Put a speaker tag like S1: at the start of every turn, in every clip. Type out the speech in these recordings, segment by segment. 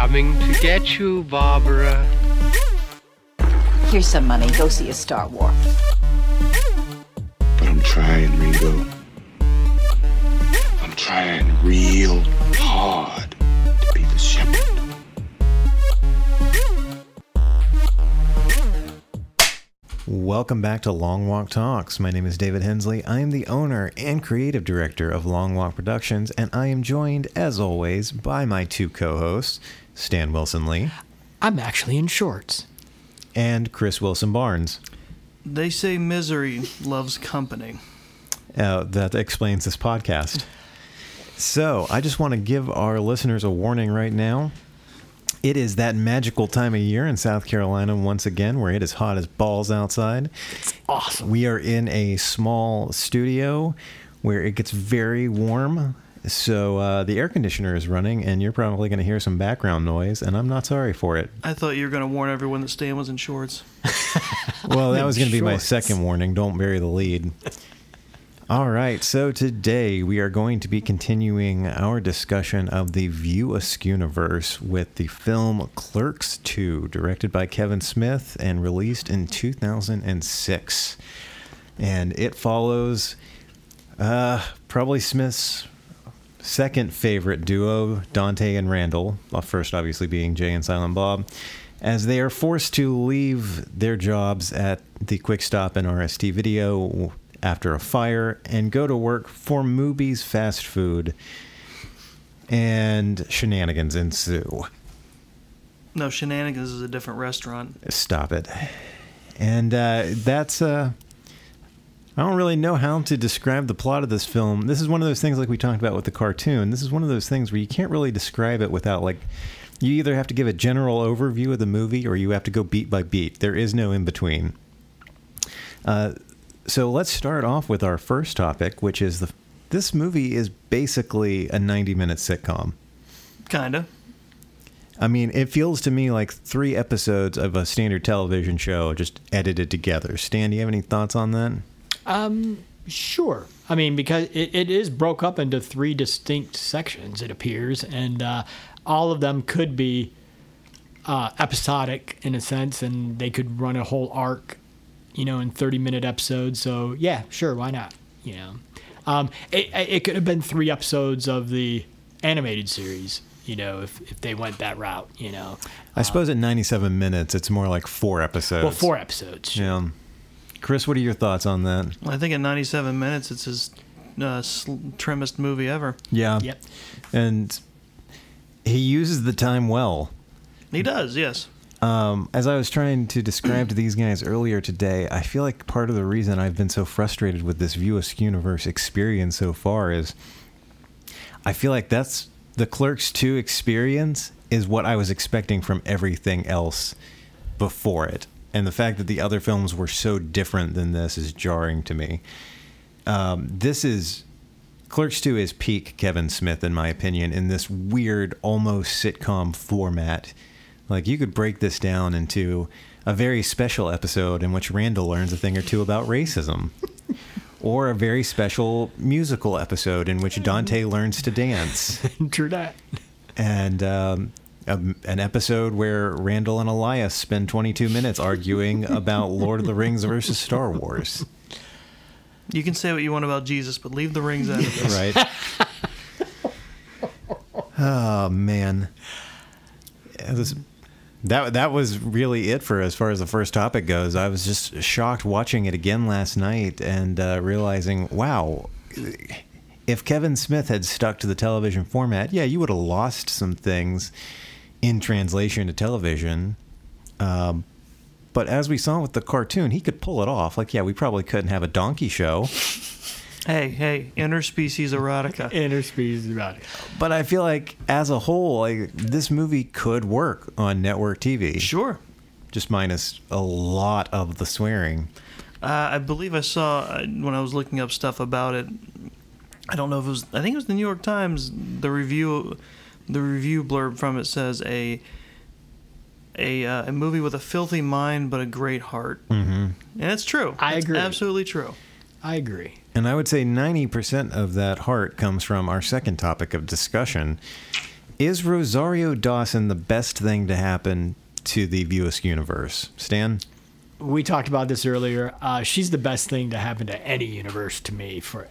S1: coming to get you, Barbara.
S2: Here's some money. Go see a Star War.
S3: But I'm trying, Ringo. I'm trying real hard to be the shepherd.
S4: Welcome back to Long Walk Talks. My name is David Hensley. I am the owner and creative director of Long Walk Productions, and I am joined, as always, by my two co hosts, Stan Wilson Lee
S5: I'm actually in shorts.
S4: and Chris Wilson Barnes.
S6: They say misery loves company.
S4: Uh, that explains this podcast. So, I just want to give our listeners a warning right now. It is that magical time of year in South Carolina once again where it is hot as balls outside.
S5: It's Awesome.
S4: We are in a small studio where it gets very warm. So uh, the air conditioner is running, and you're probably going to hear some background noise, and I'm not sorry for it.
S6: I thought you were going to warn everyone that Stan was in shorts.
S4: Well, that was going to be my second warning. Don't bury the lead. All right, so today we are going to be continuing our discussion of the View Askewniverse with the film Clerks 2, directed by Kevin Smith and released in 2006. And it follows uh, probably Smith's second favorite duo, Dante and Randall, first obviously being Jay and Silent Bob, as they are forced to leave their jobs at the Quick Stop and RST Video after a fire and go to work for Mooby's Fast Food, and shenanigans ensue.
S6: No, Shenanigans is a different restaurant.
S4: Stop it. And uh, that's uh, I don't really know how to describe the plot of this film. This is one of those things like we talked about with the cartoon. This is one of those things where you can't really describe it without like you either have to give a general overview of the movie or you have to go beat by beat. There is no in between. Uh, so let's start off with our first topic, which is the this movie is basically a 90 minute sitcom.
S6: Kinda.
S4: I mean, it feels to me like three episodes of a standard television show just edited together. Stan, do you have any thoughts on that?
S5: Um, sure. I mean, because it, it is broke up into three distinct sections, it appears, and uh, all of them could be uh, episodic in a sense, and they could run a whole arc, you know, in 30 minute episodes. So, yeah, sure, why not? You know, um, it, it could have been three episodes of the animated series, you know, if, if they went that route, you know.
S4: I suppose at 97 minutes, it's more like four episodes.
S5: Well, four episodes. sure.
S4: Yeah. Chris, what are your thoughts on that?
S6: I think in 97 minutes, it's his uh, sl- trimmest movie ever.
S4: Yeah.
S5: Yep.
S4: And he uses the time well.
S6: He does, yes.
S4: Um, as I was trying to describe to these guys earlier today, I feel like part of the reason I've been so frustrated with this View Askew universe experience so far is I feel like that's the Clerks 2 experience is what I was expecting from everything else before it. And the fact that the other films were so different than this is jarring to me. Um, this is Clerks 2 is peak Kevin Smith, in my opinion, in this weird, almost sitcom format. Like, you could break this down into a very special episode in which Randall learns a thing or two about racism, or a very special musical episode in which Dante learns to dance,
S5: True that.
S4: and um, a, an episode where Randall and Elias spend 22 minutes arguing about Lord of the Rings versus Star Wars.
S6: You can say what you want about Jesus, but leave the rings out of this.
S4: right? oh man, this, that that was really it for as far as the first topic goes. I was just shocked watching it again last night and uh, realizing, wow. If Kevin Smith had stuck to the television format, yeah, you would have lost some things in translation to television. Um, but as we saw with the cartoon, he could pull it off. Like, yeah, we probably couldn't have a donkey show.
S6: Hey, hey, interspecies erotica.
S5: Interspecies erotica.
S4: But I feel like as a whole, like this movie could work on network TV.
S6: Sure.
S4: Just minus a lot of the swearing.
S6: Uh, I believe I saw uh, when I was looking up stuff about it. I don't know if it was. I think it was the New York Times. The review, the review blurb from it says a a uh, a movie with a filthy mind but a great heart,
S4: Mm-hmm.
S6: and it's true.
S5: I
S6: It's
S5: agree.
S6: Absolutely true.
S5: I agree.
S4: And I would say 90% of that heart comes from our second topic of discussion Is Rosario Dawson the best thing to happen to the View Askew universe? Stan?
S5: we talked about this earlier. Uh, she's the best thing to happen to any universe to me. For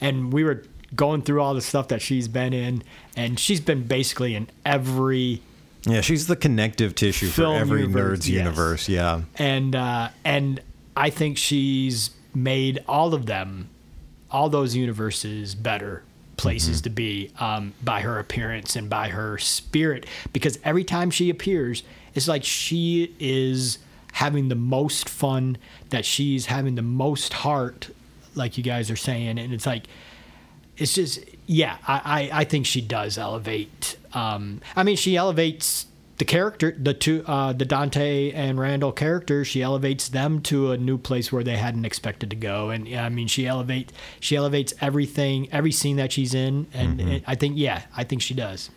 S5: and we were going through all the stuff that she's been in, and she's been basically in every
S4: Yeah, she's the connective tissue for every
S5: universe,
S4: nerd's
S5: yes.
S4: universe. Yeah.
S5: and uh, and I think she's made all of them, all those universes better places to be um, by her appearance and by her spirit. Because every time she appears, it's like she is having the most fun, that she's having the most heart, like you guys are saying, and it's like it's just yeah i i, I think she does elevate um i mean she elevates the character the two uh the dante and randall characters she elevates them to a new place where they hadn't expected to go. And yeah, i mean she elevate she elevates everything every scene that she's in. And it, i think yeah i think she does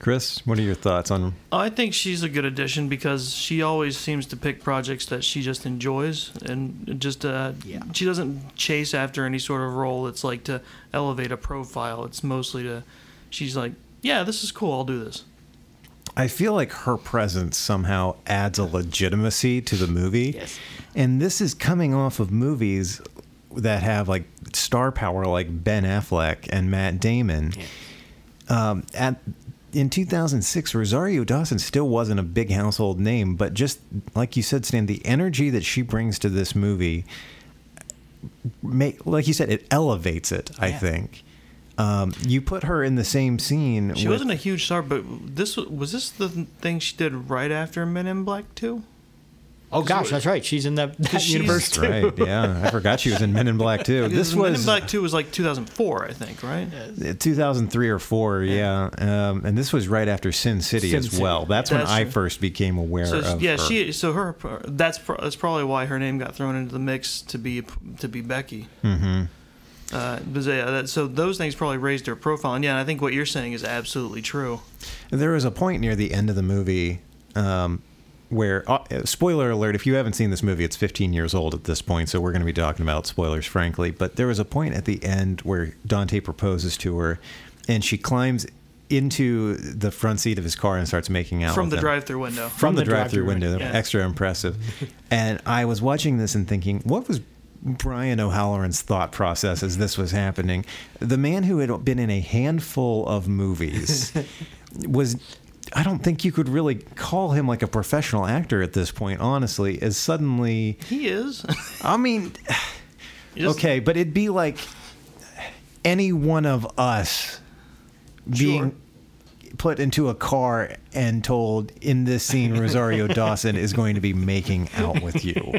S4: Chris, what are your thoughts on
S6: I think she's a good addition because she always seems to pick projects that she just enjoys and just uh,
S5: Yeah.
S6: she doesn't chase after any sort of role. It's like to elevate a profile. It's mostly to she's like, yeah, this is cool. I'll do this.
S4: I feel like her presence somehow adds a legitimacy to the movie.
S5: Yes.
S4: And this is coming off of movies that have like star power like Ben Affleck and Matt Damon. Um, at in 2006, Rosario Dawson still wasn't a big household name, but just like you said, Stan, the energy that she brings to this movie, make, like you said, it elevates it. I
S5: Yeah.
S4: think. Um, you put her in the same scene.
S6: She
S4: with-
S6: wasn't a huge star, but this was, was this the thing she did right after Men in Black Two?
S5: Oh gosh that's right she's in that, that
S6: she's-
S5: universe too
S4: Right, yeah. I forgot she was in Men in Black too. This was
S6: Men in Black Two was like 2004, I think, right?
S4: 2003 or 4, yeah. Um, and this was right after Sin City
S5: Sin
S4: as
S5: City.
S4: well. That's when
S6: That's
S4: I first became aware
S6: So
S4: of
S6: yeah,
S4: her.
S6: she so her that's that's probably why her name got thrown into the mix to be to be Becky. Mm-hmm. Uh, but yeah, that, so those things probably raised her profile, and yeah, I think what you're saying is absolutely true.
S4: There was a point near the end of the movie um, where, uh, spoiler alert, if you haven't seen this movie, it's 15 years old at this point, so we're going to be talking about spoilers, frankly. But there was a point at the end where Dante proposes to her, and she climbs into the front seat of his car and starts making out
S6: From
S4: with
S6: the drive-through window.
S4: from, the,
S5: the
S4: drive-through
S5: drive-through
S4: window.
S5: window, yeah.
S4: Extra impressive. and I was watching this and thinking, what was Brian O'Halloran's thought process as this was happening? The man who had been in a handful of movies was. I don't think you could really call him like a professional actor at this point, honestly, as suddenly.
S6: He is.
S4: I mean,
S6: just-
S4: okay, but it'd be like any one of us being put into a car and told in this scene Rosario Dawson is going to be making out with you.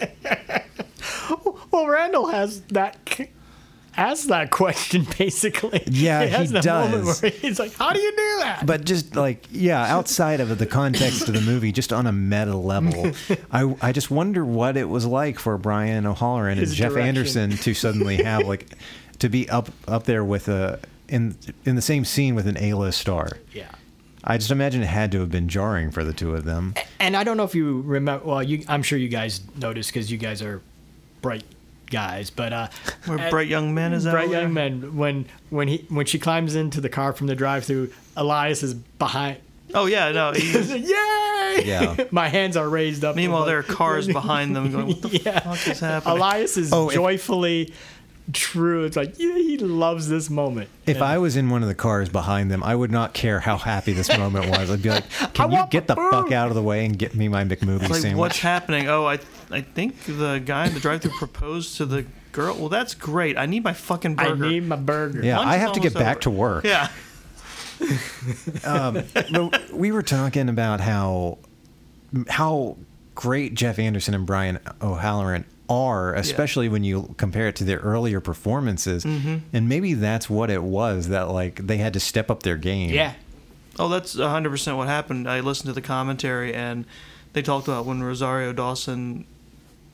S5: well randall has that asked that question basically
S4: Yeah,
S5: he, has
S4: he
S5: that moment
S4: does.
S5: where he's like how do you do that
S4: But just like yeah, outside of the context of the movie, just on a meta level, I I just wonder what it was like for Brian O'Halloran and
S5: His
S4: Jeff
S5: direction.
S4: Anderson to suddenly have like to be up up there with a in in the same scene with an A-list star.
S5: yeah
S4: I just imagine it had to have been jarring for the two of them.
S5: and I don't know if you remember. Well, you, I'm sure you guys noticed because you guys are bright guys. But uh,
S6: We're
S5: at-
S6: bright young men, is that
S5: bright young
S6: are?
S5: men. When when he when she climbs into the car from the drive-through, Elias is behind.
S6: Oh yeah, no. He's,
S5: Yay!
S4: Yeah.
S5: My hands are raised up.
S6: meanwhile,
S5: above-
S6: there are cars behind them going, "What the
S5: Yeah.
S6: fuck is happening?"
S5: Elias is
S4: Oh, if-
S5: joyfully true. It's like yeah, he loves this moment.
S4: If
S5: And-
S4: I was in one of the cars behind them, I would not care how happy this moment was. I'd be like, "Can you get the
S5: my
S4: fuck out of the way and get me my McMovie
S6: It's like,
S4: sandwich?"
S6: what's happening? Oh, I I think the guy in the drive-through proposed to the girl. Well, that's great. I need my fucking burger.
S5: I
S6: burger.
S5: need my burger.
S4: yeah,
S6: lunch
S4: I have to get
S6: almost
S4: back
S6: over.
S4: to work.
S6: Yeah.
S4: Um, but we were talking about how how great Jeff Anderson and Brian O'Halloran are, especially when you compare it to their earlier performances.
S6: Mm-hmm.
S4: And maybe that's what it was that like they had to step up their game.
S5: Yeah.
S6: Oh, that's 100% what happened. I listened to the commentary, and they talked about when Rosario Dawson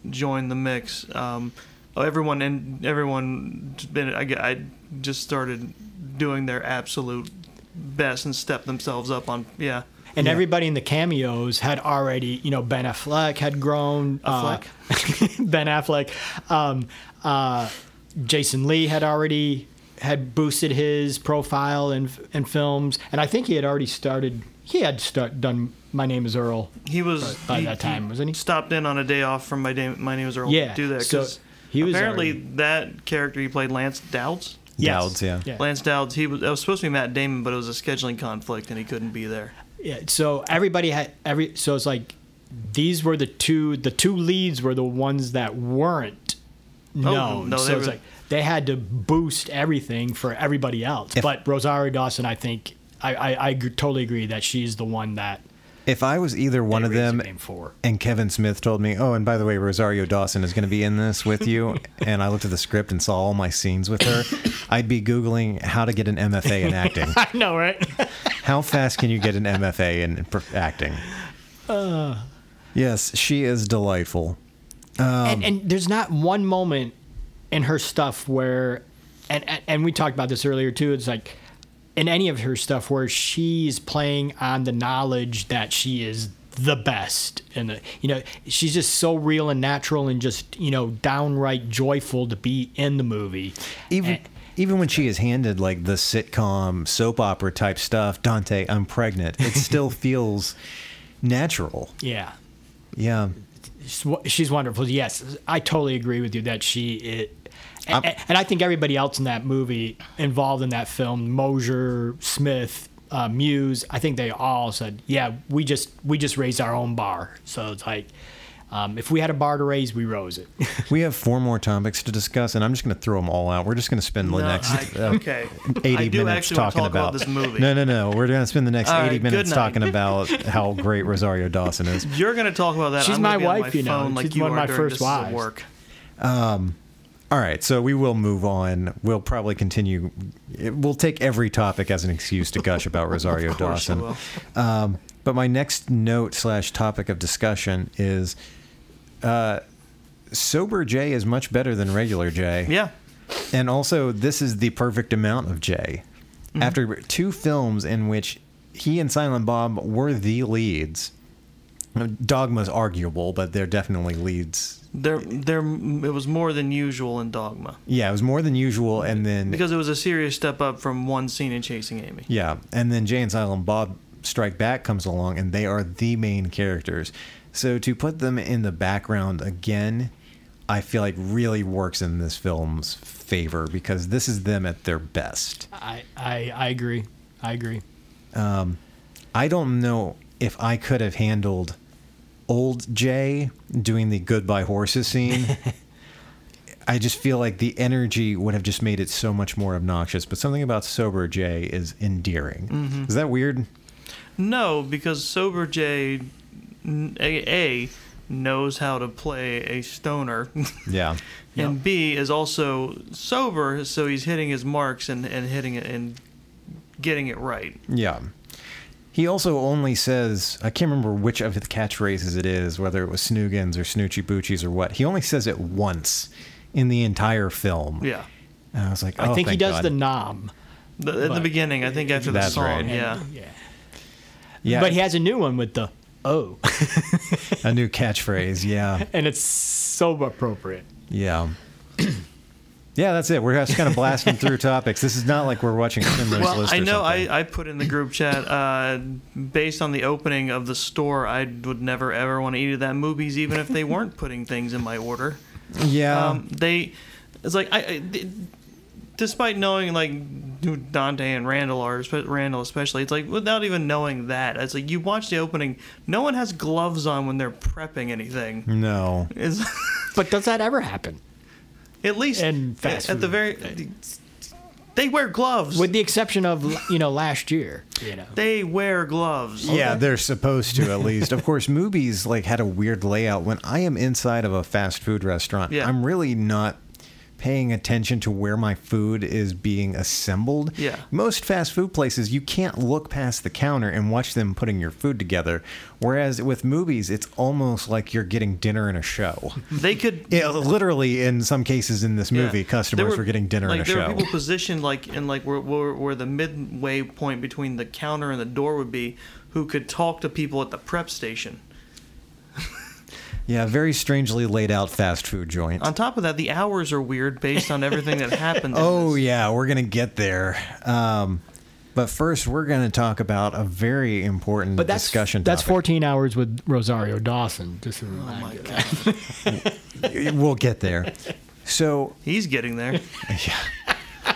S6: joined the mix. Um, oh, everyone and everyone, been, I, I just started doing their absolute best and stepped themselves up on. Yeah.
S5: And everybody in the cameos had already, you know, Ben Affleck had grown. uh, Ben Affleck. Um, uh, Jason Lee had already had boosted his profile in in films, and I think he had already started. He had start, done My Name Is Earl.
S6: He was
S5: by
S6: he-
S5: that time, wasn't he?
S6: Stopped in on a day off from my day, my name is Earl.
S5: Yeah,
S6: to do that
S5: so
S6: because
S5: he was
S6: apparently
S5: already-
S6: that character he played Lance Dowds.
S5: Yes.
S4: Dowds, yeah.
S5: Yeah.
S6: Lance Dowds. He was. It was supposed to be Matt Damon, but it was a scheduling conflict and he couldn't be there.
S5: Yeah. So everybody had every. So it's like these were the two. The two leads were the ones that weren't oh, known.
S6: no, they
S5: so it's
S6: were-
S5: like they had to boost everything for everybody else.
S4: If-
S5: but Rosario Dawson, I think, I I, I totally agree that she's the one that
S4: If I was either one
S5: they
S4: of them
S5: the name for.
S4: and Kevin Smith told me, "Oh, and by the way, Rosario Dawson is going to be in this with you," and I looked at the script and saw all my scenes with her, I'd be googling how to get an MFA in acting.
S5: I know, right?
S4: How fast can you get an MFA in acting? Uh. yes, she is delightful.
S5: Um, and, and there's not one moment in her stuff where and and we talked about this earlier too it's like in any of her stuff where she's playing on the knowledge that she is the best and uh, you know she's just so real and natural and just you know downright joyful to be in the movie
S4: Even
S5: And-
S4: even when she is handed like the sitcom soap opera type stuff, Dante, I'm pregnant. It still feels natural.
S5: yeah
S4: Yeah.
S5: she's wonderful yes i totally agree with you that she it and, and I think everybody else in that movie involved in that film, Mosier, Smith, uh, Mewes, I think they all said, "Yeah, we just we just raised our own bar." So it's like, um, if we had a bar to raise, we rose it.
S4: We have four more topics to discuss, and I'm just going to throw them all out. We're just going to spend the
S6: No,
S4: next
S6: I-
S4: uh,
S6: okay.
S4: 80
S6: I do
S4: minutes
S6: actually
S4: talking
S6: talk about
S4: about
S6: this movie.
S4: No, no, no. We're going to spend the next
S6: All
S4: 80
S6: right,
S4: minutes talking about how great Rosario Dawson is.
S6: You're gonna talk about that.
S5: She's my wife,
S6: my
S5: you know.
S6: Like
S5: She's
S6: you
S5: one of my first wives.
S6: work.
S4: All right, so we will move on. We'll probably continue. We'll take every topic as an excuse to gush about Rosario
S6: Of course I
S4: Dawson. Um, but my next note slash topic of discussion is uh, sober Jay is much better than regular Jay.
S6: Yeah.
S4: And also, this is the perfect amount of Jay.
S6: Mm-hmm.
S4: After two films in which he and Silent Bob were the leads, Dogma's arguable, but they're definitely leads.
S6: There, there. It was more than usual in Dogma
S4: Yeah, it was more than usual, and then
S6: because it was a serious step up from one scene in Chasing Amy.
S4: yeah, and then Jay and Silent Bob Strike Back comes along, and they are the main characters. So to put them in the background again, I feel like really works in this film's favor because this is them at their best.
S5: I, I I agree. I agree.
S4: Um, I don't know if I could have handled old Jay doing the goodbye horses scene. I just feel like the energy would have just made it so much more obnoxious. But something about sober Jay is endearing. Mm-hmm. Is that weird?
S6: No, because sober Jay, n- a, a knows how to play a stoner,
S4: Yeah.
S6: and B is also sober, so he's hitting his marks and, and hitting it and getting it right.
S4: Yeah. He also only says, I can't remember which of the catchphrases it is, whether it was Snoogans or Snoochie Boochies or what. He only says it once in the entire film.
S6: Yeah.
S4: And I was like,
S5: I
S4: oh,
S5: think he does
S4: God.
S5: the nom.
S6: The, at the beginning, I think after the song,
S4: right.
S6: yeah.
S5: Yeah.
S4: Yeah,
S5: But he has a new one with the oh,
S4: a new catchphrase. Yeah.
S5: and it's so appropriate.
S4: Yeah. yeah, that's it. We're just kind of blasting through topics. This is not like we're watching Schindler's
S6: Well,
S4: List
S6: I know. I, I put in the group chat, uh, based on the opening of the store, I would never ever want to eat at that Mooby's, even if they weren't putting things in my order.
S4: yeah.
S6: Um, they, it's like I, I d- despite knowing like who Dante and Randall are, espe- Randall especially, it's like without even knowing that, it's like you watch the opening. No one has gloves on when they're prepping anything.
S4: no.
S6: It's
S5: But does that ever happen?
S6: At least
S5: And fast
S6: at the very. They wear gloves.
S5: With the exception of you know last year, you know.
S6: they wear gloves.
S4: Yeah, they're supposed to at least. Of course, Mooby's like had a weird layout. When I am inside of a fast food restaurant,
S6: Yeah.
S4: I'm really not paying attention to where my food is being assembled.
S6: Yeah.
S4: Most fast food places, you can't look past the counter and watch them putting your food together. Whereas with Mooby's, it's almost like you're getting dinner in a show.
S6: They could.
S4: Yeah, literally, in some cases in this
S6: Yeah.
S4: movie, customers
S6: There
S4: were, getting dinner
S6: like,
S4: in a
S6: there
S4: show.
S6: were people positioned like in like where, where where the midway point between the counter and the door would be, who could talk to people at the prep station.
S4: Yeah, very strangely laid out fast food joint.
S6: On top of that, the hours are weird based on everything that happened.
S4: Oh
S6: this.
S4: yeah, we're gonna get there. Um, but first, we're gonna talk about a very important
S5: But that's
S4: discussion.
S5: that's 14 hours with Rosario Dawson. Just a
S6: Oh
S5: reminder.
S4: We'll get there. So,
S6: He's getting there. Yeah.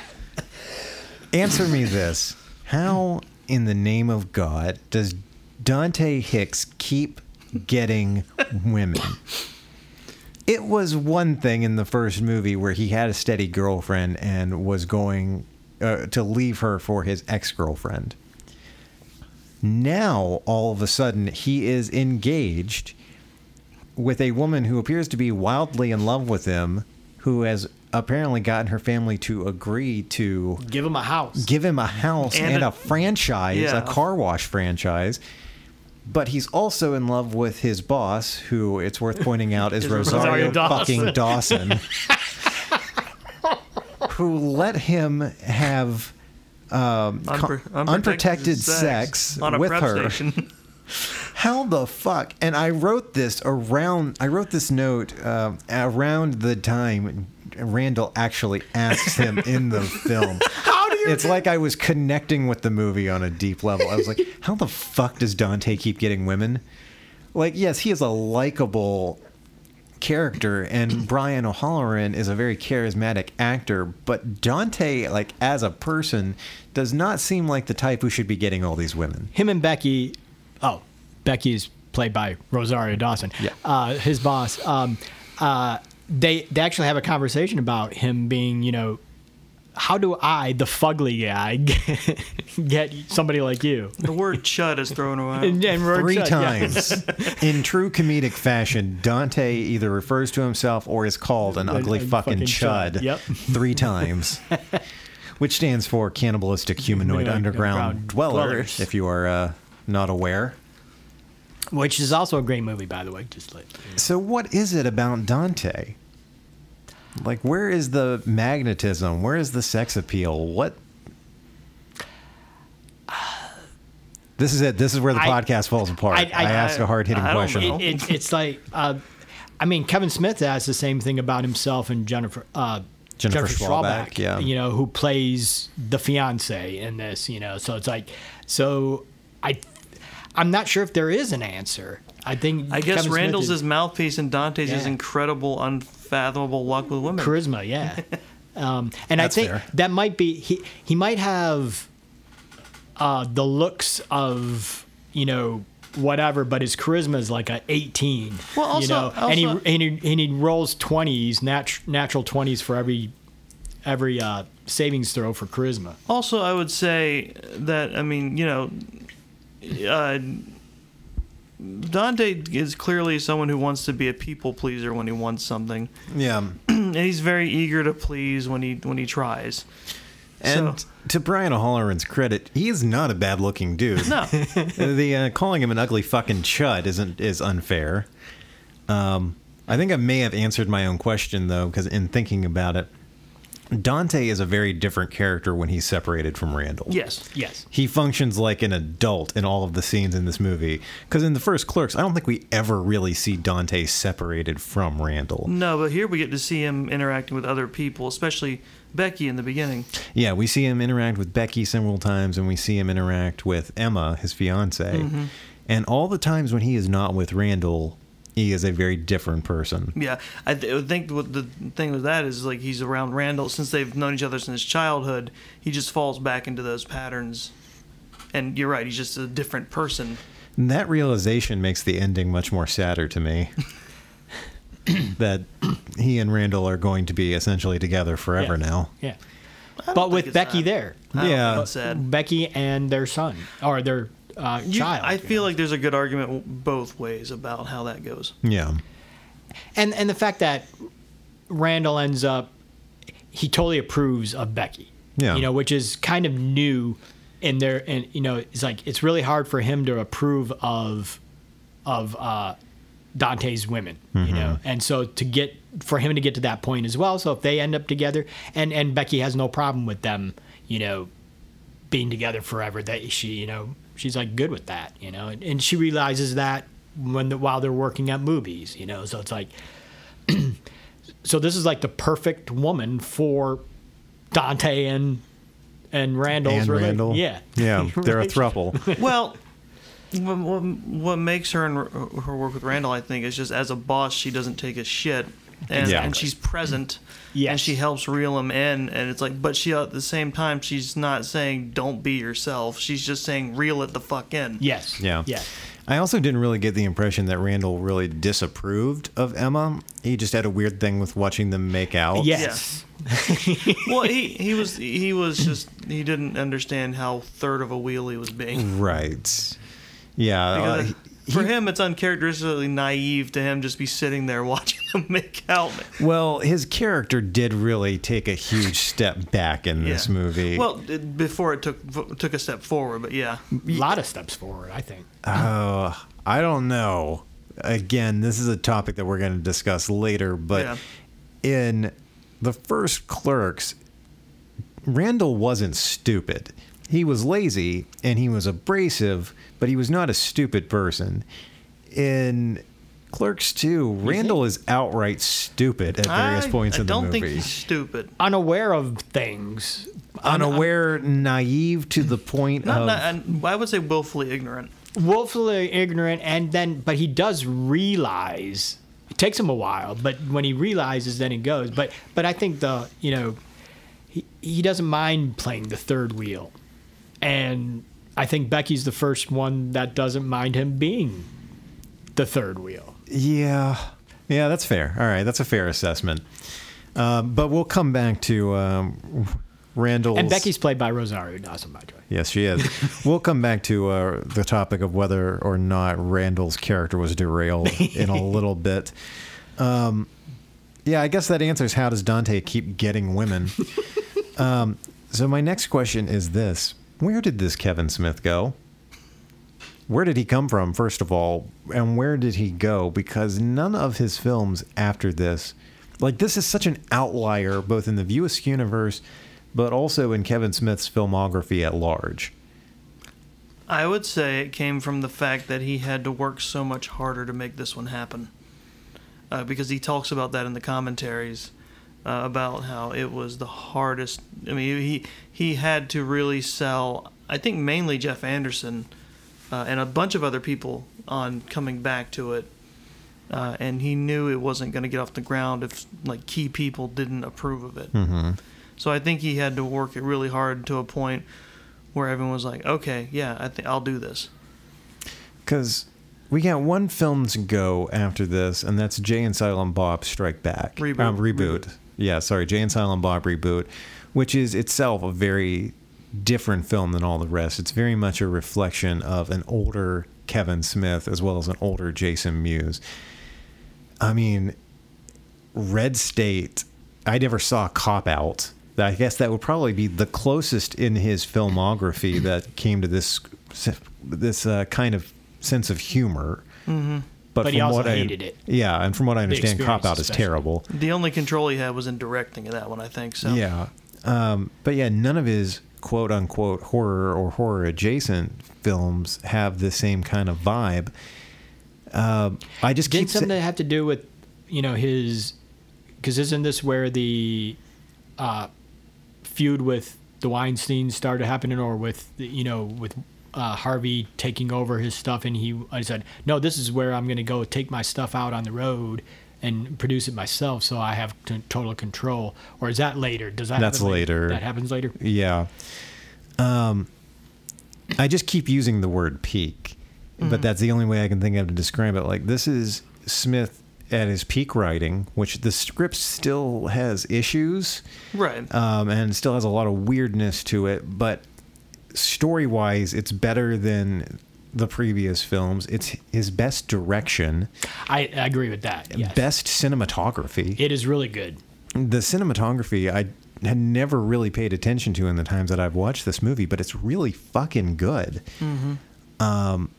S4: answer me this: How, in the name of God, does Dante Hicks keep getting women? It was one thing in the first movie where he had a steady girlfriend and was going uh, to leave her for his ex girlfriend. Now, all of a sudden, he is engaged with a woman who appears to be wildly in love with him, who has apparently gotten her family to agree to
S5: Give him a house.
S4: give him a house and,
S6: And
S4: a,
S6: a-
S4: franchise,
S6: Yeah.
S4: a car wash franchise. But he's also in love with his boss, who it's worth pointing out is
S6: Is
S4: Rosario,
S5: Rosario Dawson.
S4: fucking Dawson, who let him have um, co-
S6: Unpro-
S4: unprotected, sex,
S6: on a
S4: with her. How the fuck? And I wrote this around. I wrote this note um around the time Randall actually asks him in the film.
S5: How do you?
S4: It's like I was connecting with the movie on a deep level. I was like, how the fuck does Dante keep getting women? Like, yes, he is a likable character, and Brian O'Halloran is a very charismatic actor, but Dante, like, as a person, does not seem like the type who should be getting all these women.
S5: him and Becky. Oh, Becky's played by Rosario Dawson.
S4: Yeah.
S5: Uh, his boss. Um, uh, they they actually have a conversation about him being, you know, how do I, the fugly guy, get, get somebody like you?
S6: the word "chud" is thrown around.
S5: And, and we're
S4: Three
S5: just- yeah.
S4: times. In true comedic fashion, Dante either refers to himself or is called an
S5: An-
S4: ugly
S5: a
S4: fucking,
S5: fucking
S4: chud.
S5: chud. Yep.
S4: Three times. Which stands for cannibalistic humanoid
S5: Humanoid
S4: underground,
S5: underground
S4: dweller,
S5: dwellers.
S4: if you are uh, not aware.
S5: Which is also a great movie, by the way. Just like
S4: So, what is it about Dante? Like, where is the magnetism? Where is the sex appeal? What? This is it. This is where the
S5: I-
S4: podcast falls apart. I,
S5: I- I-
S4: ask a hard hitting
S6: I
S4: question.
S5: it, it, it's like, uh, I mean, Kevin Smith has the same thing about himself and Jennifer. Uh,
S4: Jennifer Schwalbach, yeah.
S5: you know, who plays the fiance in this, you know. So it's like, so I, I'm not sure if there is an answer. I think
S6: I guess
S5: Kevin
S6: Randall's
S5: is
S6: his mouthpiece and Dante's his
S5: Yeah.
S6: incredible, unfathomable luck with women.
S5: charisma, yeah. um, and
S4: That's
S5: I think
S4: fair.
S5: that might be he. He might have uh, the looks of you know whatever, but his charisma is like a 18.
S6: Well,
S5: you
S6: also-
S5: know, and he and he, and he rolls 20s, nat- natural 20s for every every uh, savings throw for charisma.
S6: Also, I would say that I mean, you know, uh, Dante is clearly someone who wants to be a people pleaser when he wants something,
S4: yeah.
S6: and he's very eager to please when he when he tries.
S4: And
S6: So-
S4: to Brian O'Halloran's credit, he is not a bad looking dude.
S6: No,
S4: the uh, calling him an ugly fucking chud isn't is unfair. Um, I think I may have answered my own question though, because in thinking about it, Dante is a very different character when he's separated from Randall.
S6: yes,
S5: Yes.
S4: He functions like an adult in all of the scenes in this movie. Because in the first Clerks, I don't think we ever really see Dante separated from Randall.
S6: no, but here we get to see him interacting with other people, especially Becky in the beginning.
S4: Yeah, we see him interact with Becky several times, and we see him interact with Emma, his fiance. Mm-hmm. And all the times when he is not with Randall, he is a very different person.
S6: Yeah, I, th- I think what the thing with that is like he's around Randall since they've known each other since childhood. He just falls back into those patterns, and you're right. He's just a different person.
S4: And that realization makes the ending much more sadder to me. that he and Randall are going to be essentially together forever
S5: Yeah.
S4: now.
S5: Yeah. But with Becky
S6: that-
S5: there.
S6: I don't
S4: Yeah.
S6: think it's sad.
S5: Becky and their son or their uh,
S6: You-
S5: child.
S6: I feel
S5: know.
S6: like there's a good argument both ways about how that goes.
S4: Yeah.
S5: and and the fact that Randall ends up he totally approves of Becky.
S4: Yeah.
S5: You know, which is kind of new in there and you know, it's like it's really hard for him to approve of of uh Dante's women, you know. And so to get for him to get to that point as well, so if they end up together and and Becky has no problem with them, you know, being together forever that she, you know, she's like good with that, you know. And, and she realizes that when the, while they're working at Mooby's. You know, so it's like, so this is like the perfect woman for Dante and and Randall's
S4: and
S5: rela-
S4: Randall.
S5: Yeah,
S4: Yeah, they're a
S5: relationship.
S4: thruple.
S6: Well, what, what, what makes her and her work with Randall, I think, is just as a boss, she doesn't take a shit, and
S4: Exactly.
S6: and she's present, and she helps reel him in, and it's like, but she at the same time, she's not saying don't be yourself. She's just saying reel it the fuck in.
S5: Yes.
S4: Yeah.
S5: Yeah.
S4: I also didn't really get the impression that Randall really disapproved of Emma. He just had a weird thing with watching them make out.
S5: Yes.
S6: well, he he was he was just he didn't understand how third of a wheel he was being.
S4: Right. Yeah. uh,
S6: Because for him, it's uncharacteristically naive to him just be sitting there watching them make out.
S4: well, his character did really take a huge step back in this movie.
S6: Well, it, before it took took a step forward, but yeah.
S5: A lot of steps forward, I think.
S4: Oh, I don't know. Again, this is a topic that we're going to discuss later, but
S6: Yeah.
S4: in the first Clerks, Randall wasn't stupid. He was lazy and he was abrasive, but he was not a stupid person. In Clerks 2, Randall is outright stupid at various
S6: I,
S4: points
S6: I
S4: in the movie.
S6: I don't think he's stupid.
S5: Unaware of things.
S4: Unaware, naive to the point
S6: Not,
S4: of.
S6: not, and I would say willfully ignorant.
S5: willfully ignorant and then but he does realize it takes him a while but when he realizes then he goes but but i think the you know he, he doesn't mind playing the third wheel and i think becky's the first one that doesn't mind him being the third wheel
S4: Yeah, yeah, that's fair. All right, that's a fair assessment. Um, but we'll come back to um, Randall's.
S5: and becky's played by rosario dawson by the way
S4: Yes, she is. we'll come back to uh, the topic of whether or not Randall's character was derailed in a little bit. Um, yeah, I guess that answers how does Dante keep getting women. um, so my next question is this: Where did this Kevin Smith go? Where did he come from, first of all, and where did he go? Because none of his films after this, like this, is such an outlier, both in the View Askew universe, but also in Kevin Smith's filmography at large.
S6: I would say it came from the fact that he had to work so much harder to make this one happen. Uh, because he talks about that in the commentaries uh, about how it was the hardest. I mean, he he had to really sell. I think mainly Jeff Anderson uh, and a bunch of other people on coming back to it. Uh, and he knew it wasn't going to get off the ground if like key people didn't approve of it.
S4: Mm-hmm.
S6: So I think he had to work it really hard to a point where everyone was like, "Okay, yeah, I think I'll do this."
S4: Because we got one film to go after this, and that's Jay and Silent Bob Strike Back.
S6: Reboot.
S4: Um, reboot.
S6: Reboot.
S4: Yeah, sorry, Jay and Silent Bob Reboot, which is itself a very different film than all the rest. It's very much a reflection of an older Kevin Smith as well as an older Jason Mewes. I mean, Red State, I never saw Cop Out. I guess that would probably be the closest in his filmography that came to this this uh, kind of sense of humor. Mm-hmm. But,
S5: But he
S4: from
S5: also
S4: what I,
S5: hated it.
S4: Yeah, and from what I understand, Cop
S5: experience
S4: Out is
S5: especially.
S4: terrible.
S6: The only control he had was in directing that one, I think. So
S4: Yeah. Um, but yeah, none of his quote unquote horror or horror adjacent films have the same kind of vibe. Um, I just
S5: Did
S4: keep sa-
S5: something have to do with, you know, his? Because isn't this where the uh, feud with the Weinstein started happening, or with the- you know with uh, Harvey taking over his stuff, and he I said, no, this is where I'm going to go take my stuff out on the road and produce it myself, so I have t- total control. Or is that later? Does that?
S4: That's
S5: happen
S4: later.
S5: That happens later.
S4: Yeah. Um, I just keep using the word peak, but that's the only way I can think of to describe it. Like this is Smith at his peak writing, which the script still has issues,
S6: right.
S4: um, and still has a lot of weirdness to it. But story wise, it's better than the previous films. It's his best direction,
S5: I, I agree with that. Yes.
S4: best cinematography.
S5: It is really good.
S4: the cinematography I had never really paid attention to in the times that I've watched this movie, but it's really fucking good. Um,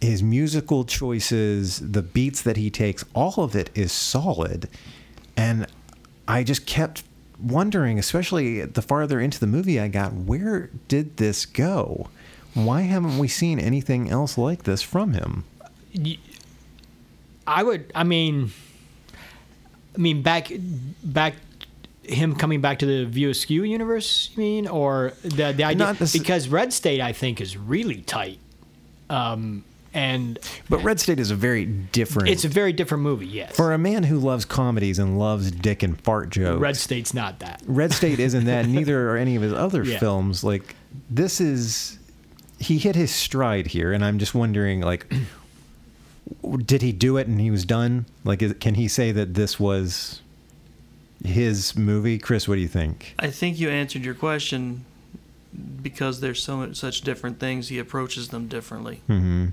S4: his musical choices, the beats that he takes, all of it is solid. And I just kept wondering, especially the farther into the movie I got, where did this go? Why haven't we seen anything else like this from him?
S5: I would. I mean, I mean back back him coming back to the View Askew universe. You mean, or the the idea because Red State I think is really tight, um, and
S4: But Red State is a very different.
S5: it's a very different movie. Yes,
S4: for a man who loves comedies and loves dick and fart jokes.
S5: Red State's not that.
S4: Red State isn't that. Neither are any of his other
S5: Yeah.
S4: films. Like this is, he hit his stride here, and I'm just wondering, like, did he do it and he was done? Like, is, can he say that this was his movie? Chris, what do you think?
S6: I think you answered your question because there's so much, such different things. He approaches them differently.
S4: Mm-hmm.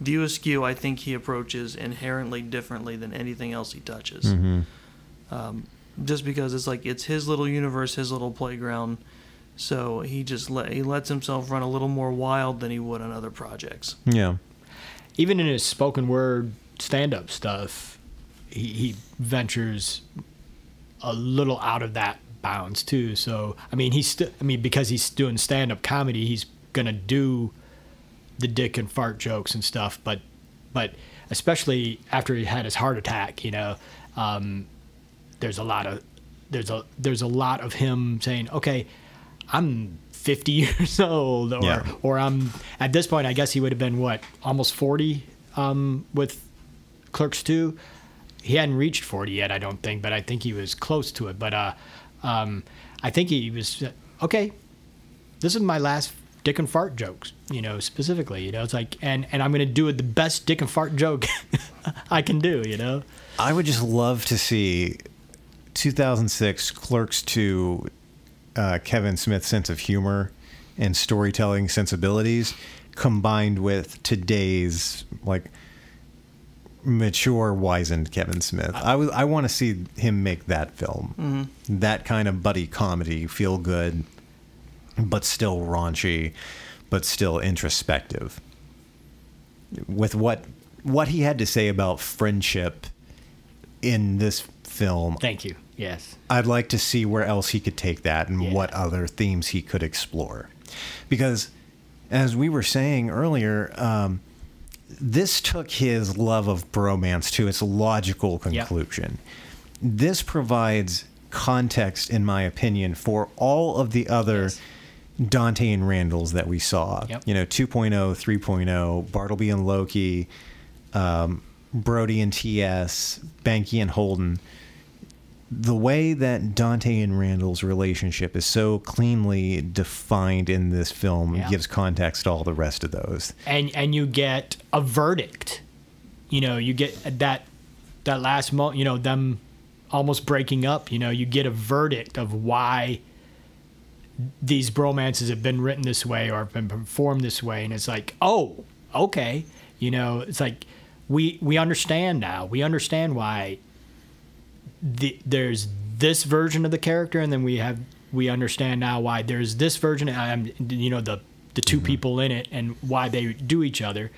S6: View Askew, I think he approaches inherently differently than anything else he touches.
S4: Mm-hmm.
S6: Um, just because it's like it's his little universe, his little playground. So he just let he lets himself run a little more wild than he would on other projects.
S4: Yeah.
S5: Even in his spoken word stand up stuff, he, he ventures a little out of that bounds too. So I mean, he's still. I mean, because he's doing stand up comedy, he's gonna do the dick and fart jokes and stuff. But but especially after he had his heart attack, you know, um, there's a lot of there's a there's a lot of him saying, okay, I'm 50 years old, or
S4: Yeah.
S5: or I'm at this point, I guess he would have been what almost 40 um, with Clerks 2. He hadn't reached 40 yet, I don't think, but I think he was close to it. But uh, um, I think he was okay. This is my last dick and fart jokes, you know, specifically. You know, it's like, and and I'm gonna do the best dick and fart joke I can do. You know,
S4: I would just love to see 2006 Clerks 2 uh, Kevin Smith's sense of humor and storytelling sensibilities combined with today's like mature wizened Kevin Smith. I was I want to see him make that film. That kind of buddy comedy, feel good but still raunchy, but still introspective. With what what he had to say about friendship in this film,
S5: thank you. Yes.
S4: I'd like to see where else he could take that and
S5: Yeah.
S4: what other themes he could explore. Because, as we were saying earlier, um, this took his love of bromance to its logical
S5: Yep.
S4: conclusion. This provides context, in my opinion, for all of the other
S5: Yes.
S4: Dante and Randalls that we saw.
S5: Yep.
S4: You know, 2.0, 3.0, Bartleby and Loki, um, Brodie and TS, Banky and Holden the way that Dante and Randall's relationship is so cleanly defined in this film
S5: Yeah.
S4: gives context to all the rest of those.
S5: and and you get a verdict. You know, you get that that last moment. You know, them almost breaking up. You know, you get a verdict of why these bromances have been written this way or have been performed this way, and it's like, oh, okay. You know, it's like we we understand now. We understand why the, there's this version of the character, and then we have we understand now why there's this version. Um, you know, the the 2 people in it and why they do each other,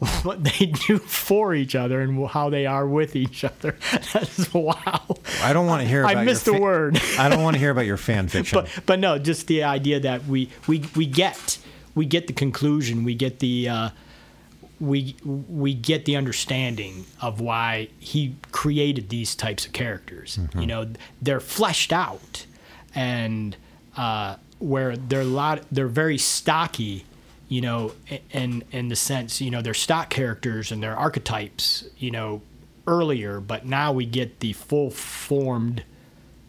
S5: what they do for each other, and how they are with each other. That's wow.
S4: I don't want to hear about
S5: I missed
S4: your
S5: the
S4: fa-
S5: word.
S4: I don't want to hear about your fan fiction.
S5: but but no, just the idea that we we we get we get the conclusion, we get the uh, we we get the understanding of why he created these types of characters. You know, they're fleshed out, and uh, where they're a lot they're very stocky. You know, in in the sense, you know, they're stock characters and they're archetypes. You know, earlier, but now we get the full formed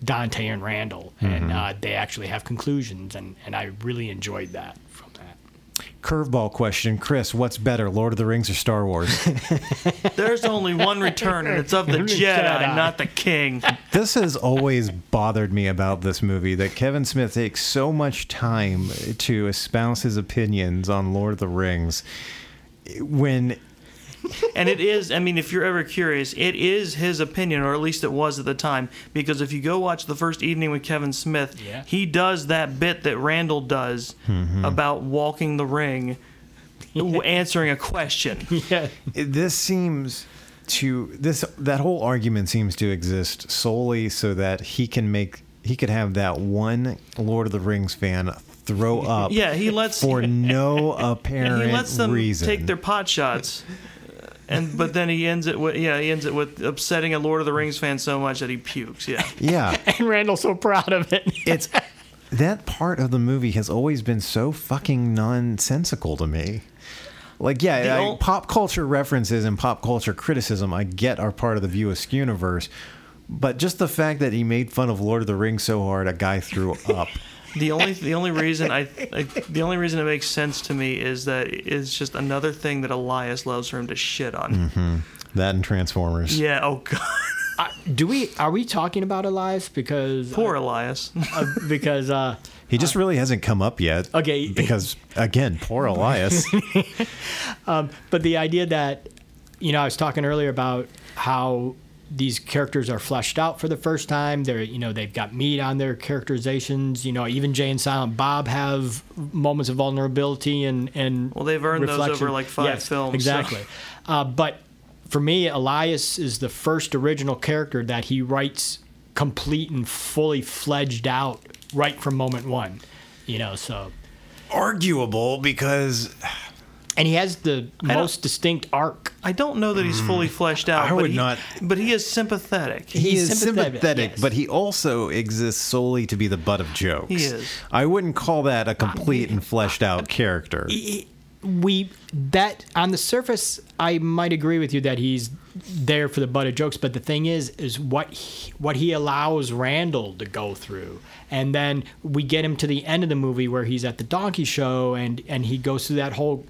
S5: Dante and Randall, and uh, they actually have conclusions, and, and I really enjoyed that.
S4: Curveball question, Chris, what's better, Lord of the Rings or Star Wars?
S6: There's only one return, and it's of the Jedi,
S5: Jedi.
S6: not the King.
S4: this has always bothered me about this movie that Kevin Smith takes so much time to espouse his opinions on Lord of the Rings when
S6: And it is, I mean, if you're ever curious, it is his opinion, or at least it was at the time. Because if you go watch the first evening with Kevin Smith,
S5: Yeah.
S6: he does that bit that Randall does mm-hmm. about walking the ring, w answering a question.
S5: Yeah,
S4: this seems to this that whole argument seems to exist solely so that he can make he could have that one Lord of the Rings fan throw up
S6: Yeah, he lets
S4: for no
S6: and
S4: apparent
S6: he lets them
S4: reason.
S6: take their pot shots. and but then he ends it with yeah he ends it with upsetting a Lord of the Rings fan so much that he pukes. Yeah.
S4: Yeah,
S5: And Randall's so proud of it.
S4: it's that part of the movie has always been so fucking nonsensical to me. Like, yeah,
S6: The
S4: I-
S6: ol-
S4: pop culture references and pop culture criticism, I get are part of the View Askew universe, but just the fact that he made fun of Lord of the Rings so hard, a guy threw up.
S6: The only the only reason I, I the only reason it makes sense to me is that it's just another thing that Elias loves for him to shit on.
S4: that and Transformers.
S6: Yeah. Oh God.
S5: Uh, do we? Are we talking about Elias? Because
S6: Poor Elias.
S5: uh, because uh,
S4: He just really hasn't come up yet.
S5: Okay.
S4: Because again, poor Elias.
S5: but the idea that you know I was talking earlier about how these characters are fleshed out for the first time. They're you know they've got meat on their characterizations. You know even Jay and Silent Bob have moments of vulnerability and and
S6: Well, they've earned those over, like, five
S5: Yes,
S6: films, so-
S5: Exactly. Uh, but for me, Elias is the first original character that he writes complete and fully fledged out right from moment one. You know so.
S4: Arguable because
S5: And he has the
S6: don't-
S5: most distinct arc.
S6: I don't know that he's mm. fully fleshed out.
S4: I
S6: but
S4: would
S6: he,
S4: not-
S6: But he is sympathetic.
S4: he
S5: He's
S4: is
S5: sympathetic,
S4: sympathetic,
S5: yes.
S4: but he also exists solely to be the butt of jokes.
S6: He is.
S4: I wouldn't call that a complete and fleshed out character.
S5: we that on the surface i might agree with you that he's there for the butt of jokes but the thing is is what he, what he allows randall to go through and then we get him to the end of the movie where he's at the donkey show and and he goes through that whole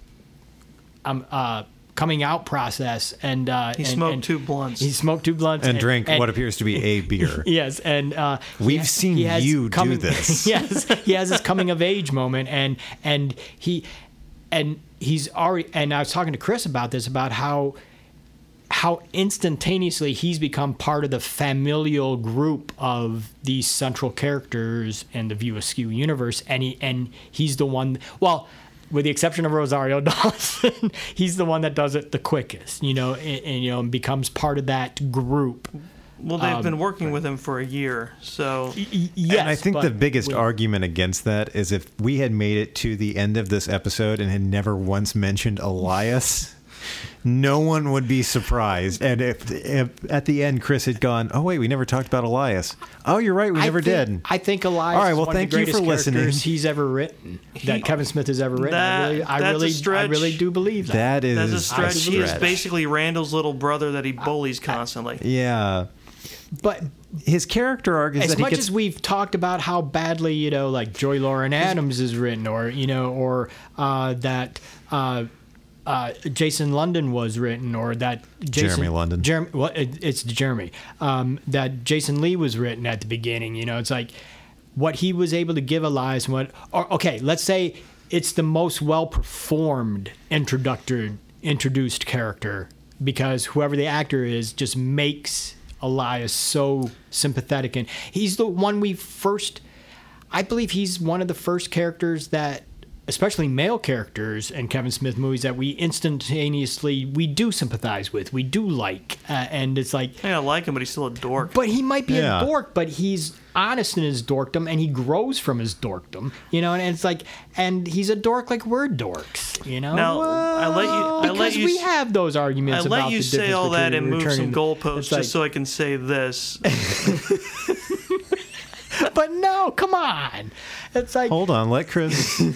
S5: um uh coming out process and uh
S6: He
S5: and-
S6: smoked
S5: and
S6: two blunts.
S5: he smoked two blunts
S4: and drink what appears to be a beer.
S5: Yes, and uh,
S4: We've
S5: ha-
S4: seen
S5: he has
S4: you do
S5: coming,
S4: this.
S5: yes, he has his coming of age moment, and and he and he's already. And I was talking to Chris about this about how how instantaneously he's become part of the familial group of these central characters in the View Askew universe, and he and he's the one. Well. With the exception of Rosario Dawson, he's the one that does it the quickest, you know, and, and you know, and becomes part of that group.
S6: well, they've um, been working with him for a year, so
S5: Y- yes,
S4: and I think
S5: but
S4: the biggest
S5: we-
S4: argument against that is if we had made it to the end of this episode and had never once mentioned Elias, no one would be surprised. And if, if at the end Chris had gone, "Oh wait, we never talked about Elias." Oh, you're right, we
S5: I
S4: never
S5: think-
S4: did.
S5: I think Elias.
S4: All right,
S5: is
S4: well,
S5: one
S4: thank you for
S5: greatest
S4: listening.
S5: He's ever written that Kevin Smith has ever written. I
S6: That-
S5: really, I
S6: that's a
S5: really, I really do believe that.
S4: that is
S6: that's a stretch. He is basically Randall's little brother that he bullies constantly.
S4: Yeah,
S5: but
S4: his character arc is
S5: as
S4: that he
S5: much
S4: gets
S5: as we've talked about how badly you know, like Joey Lauren Adams is written, or you know, or uh, that. Uh, uh, Jason London was written, or that Jason,
S4: Jeremy London.
S5: Jeremy, well, it, it's Jeremy. Um, that Jason Lee was written at the beginning. You know, it's like what he was able to give Elias. and What? Or okay, let's say it's the most well performed introductory introduced character because whoever the actor is just makes Elias so sympathetic, and he's the one we first. I believe he's one of the first characters that, especially male characters in Kevin Smith movies, that we instantaneously we do sympathize with, we do like, uh, and it's like,
S6: Yeah, I like him, but he's still a dork.
S5: but he might be
S4: Yeah.
S5: a dork, but he's honest in his dorkdom, and he grows from his dorkdom, you know, and it's like, and he's a dork like we're dorks, you know.
S6: Now, I let you. I
S5: because
S6: let you.
S5: we have those
S6: I
S5: arguments about
S6: let you
S5: the
S6: say all that and move some goalposts
S5: like-
S6: just so I can say this.
S5: but no, come on, it's like
S4: Hold on, let Chris.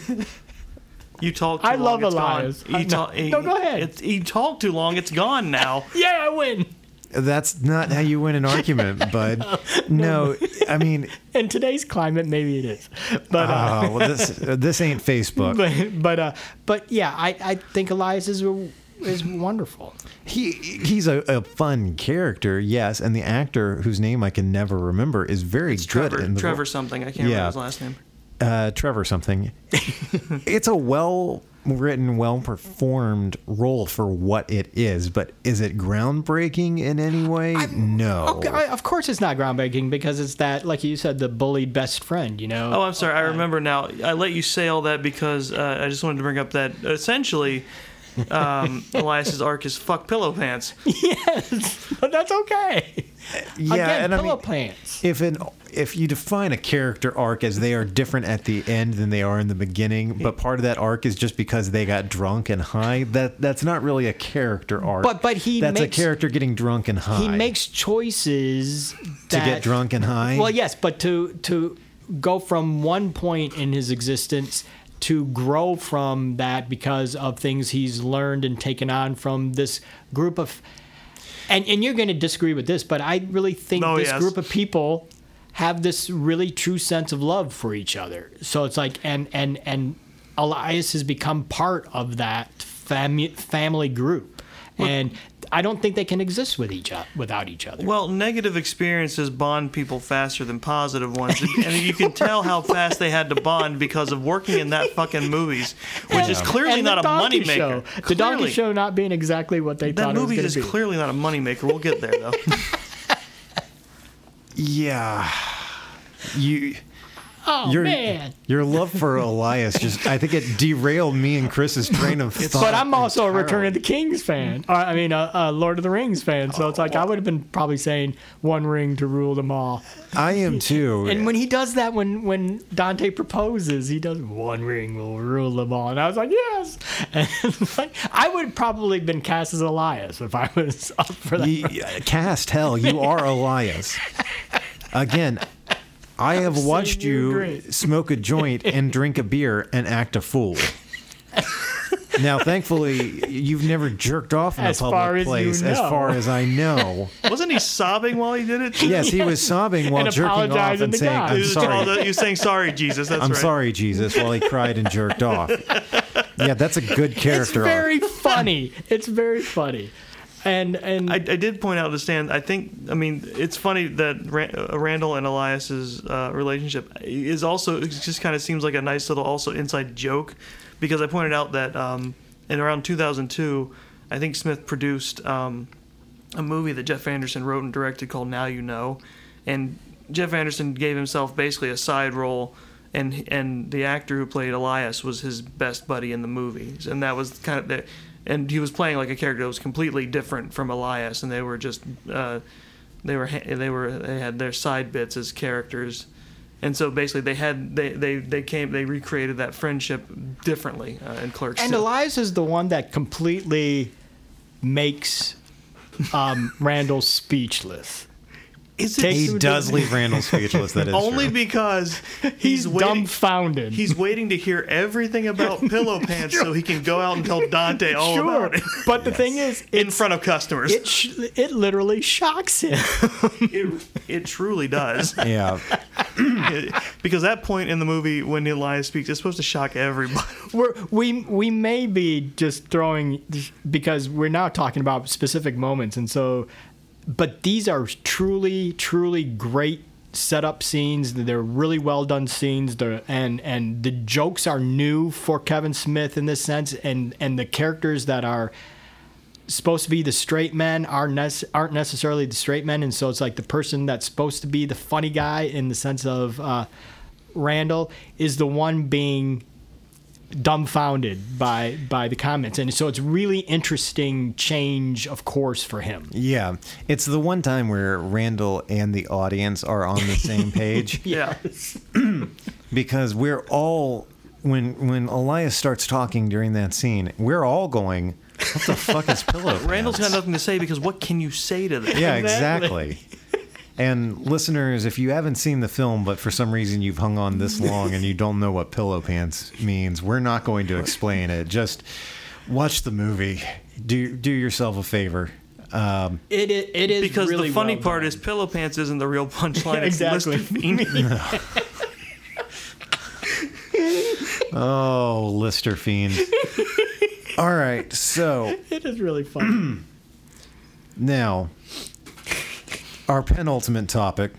S6: You talk too
S5: I
S6: long,
S5: love
S6: it's
S5: Elias.
S6: Gone. You
S5: no,
S6: talk,
S5: no, go ahead.
S6: It's, you talk too long, it's gone now.
S5: yeah, I win.
S4: That's not how you win an argument, bud. No, I mean,
S5: In today's climate, maybe it is, but. uh,
S4: oh, well, this this ain't Facebook.
S5: but but uh, but yeah, I, I think Elias is is wonderful.
S4: He he's a, a fun character, yes, and the actor whose name I can never remember is very
S6: It's
S4: good.
S6: Trevor.
S4: in the
S6: Trevor something. I can't
S4: Yeah.
S6: remember his last name.
S4: uh, Trevor something. it's a well written, well performed role for what it is, but is it groundbreaking in any way? no.
S5: Okay, I- of course, it's not groundbreaking because it's that, like you said, the bullied best friend. You know.
S6: Oh, I'm sorry. I remember now. I let you say all that because uh, I just wanted to bring up that essentially um, Elias's arc is fuck pillow pants.
S5: yes, but that's okay.
S4: Yeah,
S5: Again,
S4: and I
S5: pillow
S4: mean,
S5: pants.
S4: if an if you define a character arc as they are different at the end than they are in the beginning, but part of that arc is just because they got drunk and high, that that's not really a character arc.
S5: But- but he
S4: that's
S5: makes-
S4: a character getting drunk and high.
S5: He makes choices
S4: to get drunk and high.
S5: Well, yes, but to to go from one point in his existence to grow from that because of things he's learned and taken on from this group of and and you're going to disagree with this, but I really think
S6: Oh,
S5: this
S6: yes.
S5: group of people have this really true sense of love for each other. So it's like and and and Elias has become part of that fami- family group. And I don't think they can exist with each o- without each other.
S6: Well, negative experiences bond people faster than positive ones, and, and you can tell how fast they had to bond because of working in that fucking Mooby's, which is clearly not a
S5: Donkey
S6: moneymaker.
S5: Show. The Donkey Show not being exactly what they
S6: That
S5: thought
S6: movie
S5: it
S6: is
S5: was going to be.
S6: clearly not a moneymaker. We'll get there though.
S4: yeah, you.
S5: Oh
S4: your,
S5: man!
S4: your love for Elias just I think it derailed me and Chris's train of thought.
S5: But I'm also a
S4: entirely.
S5: Return of the Kings fan. Or, I mean, a, a Lord of the Rings fan. So it's like I oh. would have been probably saying one ring to rule them all.
S4: I am too.
S5: And when he does that, when when Dante proposes, he does one ring will rule them all, and I was like, yes. And like, I would have probably been cast as Elias if I was up for that.
S4: Ye- cast hell, you are Elias. Again, I have
S5: saying
S4: watched
S5: you're great.
S4: smoke a joint and drink a beer and act a fool. Now, thankfully, you've never jerked off in
S5: As
S4: a public
S5: you
S4: place, as far as I know.
S6: Wasn't he sobbing while he did it?
S4: Yes, he was sobbing while
S5: And
S4: jerking off and saying,
S5: God.
S4: "I'm sorry."
S6: called- he was saying sorry, Jesus. That's
S4: I'm
S6: right.
S4: sorry, Jesus, while he cried and jerked off. Yeah, that's a good
S5: It's
S4: character arc.
S5: very funny. It's very funny. And and
S6: I, I did point out to Stan. I think. I mean, it's funny that uh, Randall and Elias's uh, relationship is also. It just kind of seems like a nice little also inside joke, because I pointed out that um, in around 2002, I think Smith produced um, a movie that Jeff Anderson wrote and directed called Now You Know, and Jeff Anderson gave himself basically a side role. And, and the actor who played Elias was his best buddy in the movies, and that was kind of the, and he was playing like a character that was completely different from Elias, and they were just uh, they were they were they had their side bits as characters, and so basically they had they they, they came they recreated that friendship differently uh, in Clerks.
S5: and. Elias is the one that completely makes um, Randall speechless.
S6: Is it
S4: He does leave Randall speechless. That is
S6: only
S4: true.
S6: because he's,
S5: He's
S6: waiting.
S5: dumbfounded.
S6: He's waiting to hear everything about Pillow Pants so he can go out and tell Dante all
S5: sure,
S6: about it
S5: but the thing is,
S6: in front of customers.
S5: it sh- it literally shocks him.
S6: it, it truly does.
S4: yeah.
S6: because that point in the movie when Elias speaks, it's supposed to shock everybody.
S5: we're, we we may be just throwing because we're now talking about specific moments, and so, but these are truly truly great setup scenes. They're really well done scenes. They're, and and the jokes are new for Kevin Smith in this sense, and and the characters that are supposed to be the straight men are nec- aren't necessarily the straight men, and so it's like the person that's supposed to be the funny guy in the sense of uh, Randall is the one being dumbfounded by by the comments, and so it's really interesting change of course for him.
S4: Yeah. It's the one time where Randall and the audience are on the same page.
S6: Yeah.
S4: because we're all when when Elias starts talking during that scene, we're all going, "What the fuck is pillow?"
S6: Randall's got nothing to say because what can you say to them?
S4: Yeah,
S5: Exactly.
S4: Exactly. And listeners, if you haven't seen the film, but for some reason you've hung on this long and you don't know what pillow pants means, we're not going to explain it. Just watch the movie. Do do yourself a favor. Um,
S5: It it, it is
S6: Because
S5: really
S6: the funny
S5: well
S6: part
S5: done.
S6: is Pillow Pants isn't the real punchline. It's
S5: Exactly.
S6: Lister
S4: oh, Lister Fiend. All right, so
S5: it is really funny.
S4: Now, our penultimate topic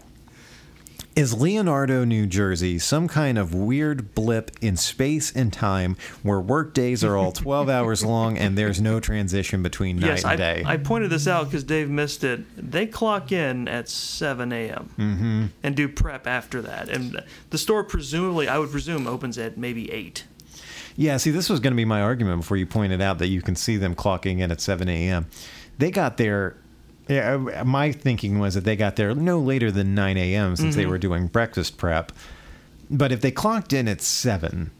S4: is Leonardo, New Jersey, some kind of weird blip in space and time where work days are all 12 hours long and there's no transition between night
S6: yes,
S4: and
S6: I,
S4: day?
S6: I pointed this out because Dave missed it. They clock in at 7 a.m. Mm-hmm. and do prep after that. And the store presumably, I would presume, opens at maybe 8.
S4: Yeah, see, this was going to be my argument before you pointed out that you can see them clocking in at 7 a.m. They got there. Yeah, uh, my thinking was that they got there no later than 9 a.m. since they were doing breakfast prep. But if they clocked in at 7,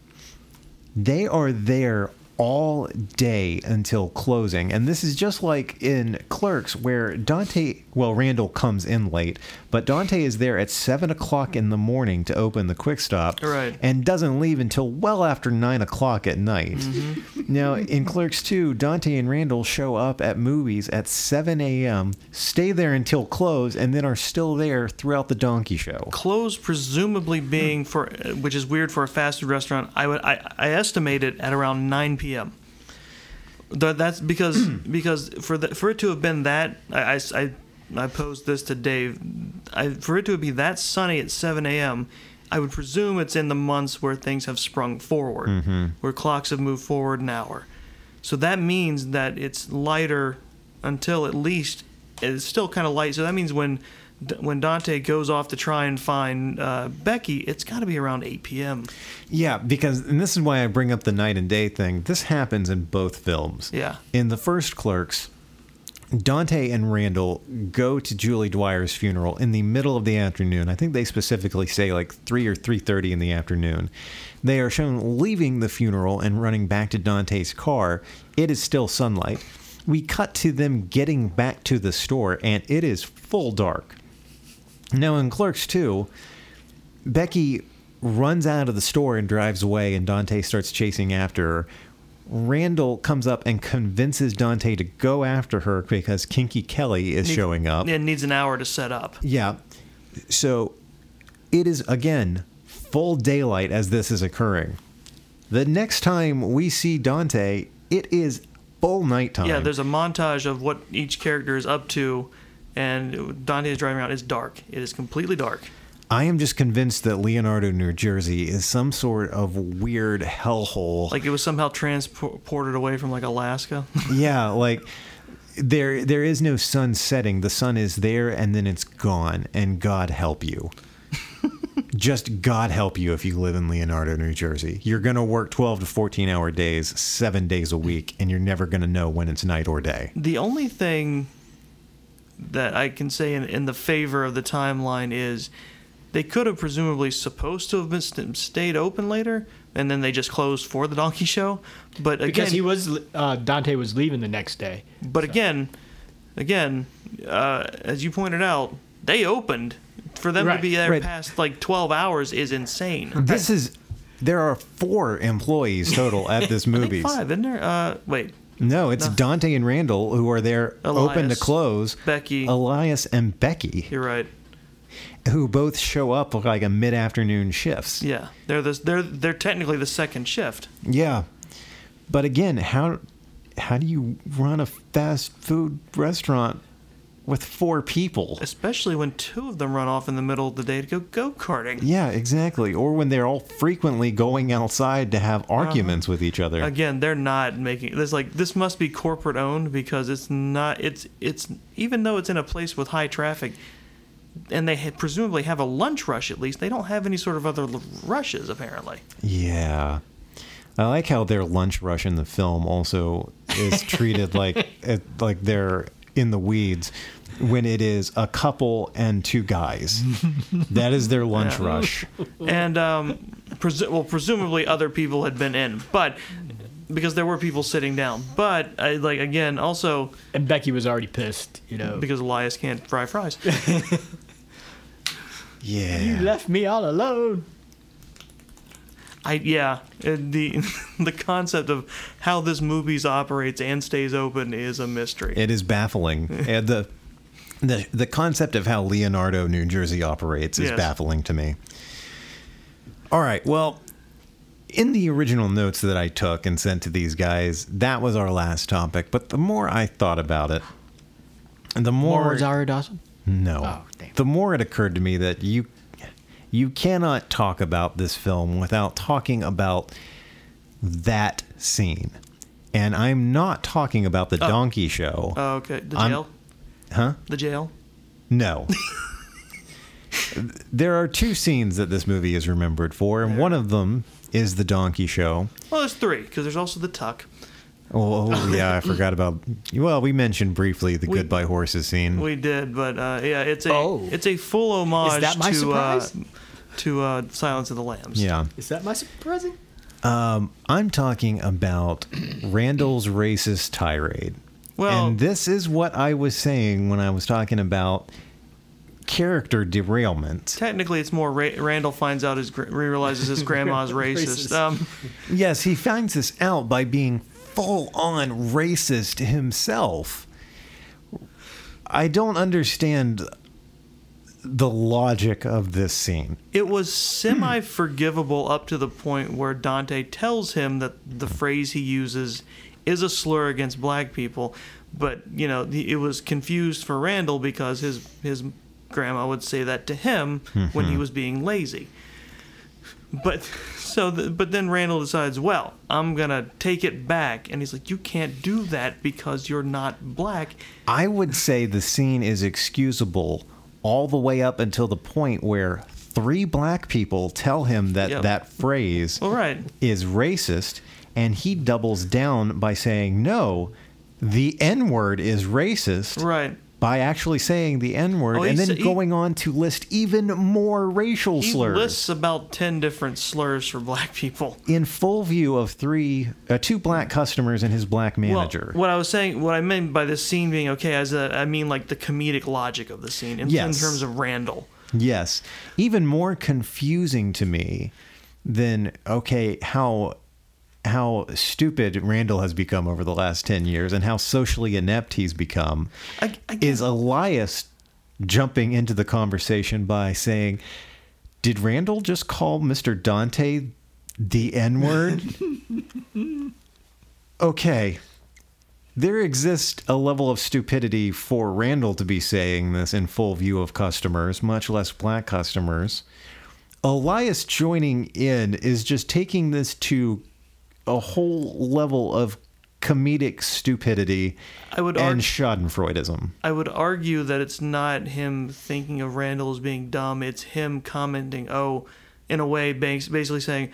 S4: they are there all day until closing. And this is just like in Clerks, where Dante, well, Randall comes in late, but Dante is there at 7 o'clock in the morning to open the quick stop
S6: Right.
S4: and doesn't leave until well after 9 o'clock at night. Mm-hmm. Now, in Clerks 2, Dante and Randall show up at Mooby's at 7 a.m., stay there until close, and then are still there throughout the donkey show.
S6: Close, presumably being for, which is weird for a fast food restaurant. I would I, I estimate it at around 9 p.m. That's because because for the, for it to have been that I, I, I, posed this to Dave. I, for it to be that sunny at 7 a.m. I would presume it's in the months where things have sprung forward, where clocks have moved forward an hour. So that means that it's lighter until at least it's still kind of light. So that means when when Dante goes off to try and find uh, Becky, it's got to be around 8 p.m.
S4: Yeah, because and this is why I bring up the night and day thing. This happens in both films.
S6: Yeah.
S4: In the first Clerks, Dante and Randall go to Julie Dwyer's funeral in the middle of the afternoon. I think they specifically say like 3 or 3:30 in the afternoon. They are shown leaving the funeral and running back to Dante's car. It is still sunlight. We cut to them getting back to the store and it is full dark. Now in Clerks 2, Becky runs out of the store and drives away, and Dante starts chasing after her. Randall comes up and convinces Dante to go after her because Kinky Kelly is showing up.
S6: It needs an hour to set up.
S4: Yeah. So it is, again, full daylight as this is occurring. The next time we see Dante, it is full nighttime.
S6: Yeah, there's a montage of what each character is up to, and Dante is driving around. It's dark. It is completely dark.
S4: I am just convinced that Leonardo, New Jersey is some sort of weird hellhole.
S6: Like it was somehow transported away from like Alaska.
S4: yeah, like there there is no sun setting. The sun is there and then it's gone. And God help you. Just God help you if you live in Leonardo, New Jersey. You're gonna work twelve to fourteen hour days, seven days a week, and you're never gonna know when it's night or day.
S6: the only thing that I can say in, in the favor of the timeline is they could have presumably supposed to have been st- stayed open later, and then they just closed for the donkey show. But again,
S5: Because he was uh, Dante was leaving the next day.
S6: But again, again, uh, as you pointed out, they opened. For them to be there
S4: right.
S6: past like 12 hours is insane.
S4: This is there are four employees total at this movie.
S6: five, isn't there? Uh, wait,
S4: No, it's Dante and Randall who are there open to close.
S6: Becky.
S4: Elias and Becky,
S6: you're right.
S4: Who both show up like a mid afternoon shifts.
S6: Yeah, they're the, they're they're technically the second shift.
S4: Yeah. But again, how how do you run a fast food restaurant with four people?
S6: Especially when two of them run off in the middle of the day to go go karting.
S4: Yeah, exactly. Or when they're all frequently going outside to have uh-huh. arguments with each other.
S6: Again, they're not making this like this must be corporate owned because it's not it's it's even though it's in a place with high traffic and they presumably have a lunch rush at least they don't have any sort of other l- rushes apparently.
S4: Yeah. I like how their lunch rush in the film also is treated like it, like they're in the weeds when it is a couple and two guys. that is their lunch
S6: Yeah.
S4: rush.
S6: and um, presu- well, presumably other people had been in, but because there were people sitting down. But I, like again, also
S5: And Becky was already pissed, you know.
S6: because Elias can't fry fries.
S4: Yeah.
S5: you left me all alone.
S6: I yeah, and the the concept of how this movie operates and stays open is a mystery.
S4: It is baffling. and the the the concept of how Leonardo, New Jersey operates is
S6: Yes.
S4: baffling to me. All right. Well, in the original notes that I took and sent to these guys, that was our last topic. But the more I thought about it, and the more,
S5: More Rosario Dawson?
S4: No,
S5: Oh,
S4: the more it occurred to me that you you cannot talk about this film without talking about that scene. And I'm not talking about the oh. donkey show.
S6: Oh, okay, the
S4: I'm-
S6: jail,
S4: huh?
S6: the jail.
S4: No. There are two scenes that this movie is remembered for, and one of them is the donkey show.
S6: Well, there's three because there's also the tuck.
S4: Oh, oh, yeah, I forgot about. Well, we mentioned briefly the
S6: We-
S4: goodbye horses scene.
S6: We did, but uh, yeah, it's a
S5: Oh.
S6: it's a full homage
S5: that my
S6: to? Uh, to uh, Silence of the Lambs.
S4: yeah.
S5: Is that my surprising?
S4: I'm talking about Randall's racist tirade.
S6: Well-
S4: and this is what I was saying when I was talking about character derailment.
S6: Technically, it's more Ra- Randall finds out his gr- realizes his grandma's racist.
S5: Racist.
S6: Um,
S4: Yes, he finds this out by being full on racist himself. I don't understand the logic of this scene.
S6: it was semi forgivable up to the point where Dante tells him that the phrase he uses is a slur against black people, but you know it was confused for Randall because his his grandma would say that to him when he mm-hmm. was being lazy. But so, the, but then Randall decides, well, I'm gonna take it back, and he's like, you can't do that because you're not black.
S4: I would say the scene is excusable all the way up until the point where three black people tell him that
S6: Yep.
S4: that phrase
S6: right.
S4: is racist, and he doubles down by saying, no, the N word is racist.
S6: Right.
S4: By actually saying the N word
S6: Oh,
S4: and then
S6: he-
S4: going on to list even more racial
S6: He
S4: slurs
S6: lists about ten different slurs for black people.
S4: in full view of three, uh, two black customers and his black manager.
S6: Well, what I was saying, what I meant by this scene being okay, as a, I mean like the comedic logic of the scene in, in terms of Randall.
S4: Yes. Even more confusing to me than okay, how how stupid Randall has become over the last 10 years and how socially inept he's become
S6: I, I
S4: is Elias jumping into the conversation by saying, "Did Randall just call Mr. Dante the N-word?" okay. There exists a level of stupidity for Randall to be saying this in full view of customers, much less black customers. Elias joining in is just taking this to a whole level of comedic stupidity
S6: I would
S4: and
S6: argue-
S4: Schadenfreudism.
S6: I would argue that it's not him thinking of Randall as being dumb. It's him commenting, oh, in a way, bas- basically saying,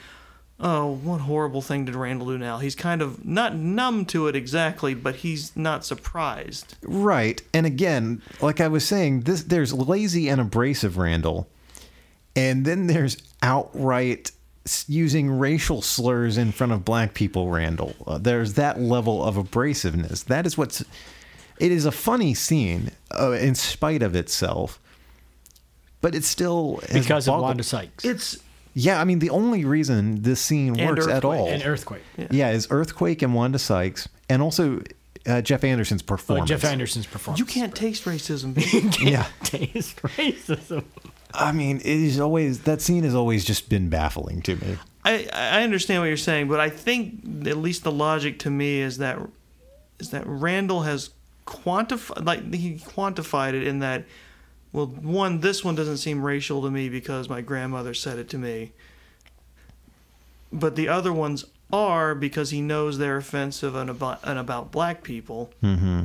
S6: oh, what horrible thing did Randall do now? He's kind of not numb to it exactly, but he's not surprised.
S4: Right. And again, like I was saying, this there's lazy and abrasive Randall. And then there's outright using racial slurs in front of black people Randall. Uh, there's that level of abrasiveness. That is what's it is a funny scene uh, in spite of itself. But it's still has
S5: Because of Wanda Sykes
S6: It's
S4: Yeah, I mean the only reason this scene
S6: And
S4: works at all.
S5: and Earthquake.
S4: yeah, is Earthquake and Wanda Sykes and also uh, Jeff Anderson's
S5: Oh,
S4: performance.
S5: Jeff Anderson's performance.
S6: you can't taste racism.
S4: you can't yeah.
S5: taste racism.
S4: I mean, it is always that scene has always just been baffling to me.
S6: I, I understand what you're saying, but I think at least the logic to me is that is that Randall has quantified like he quantified it in that well one this one doesn't seem racial to me because my grandmother said it to me. But the other ones are because he knows they're offensive and about and about black people.
S4: Mm-hmm.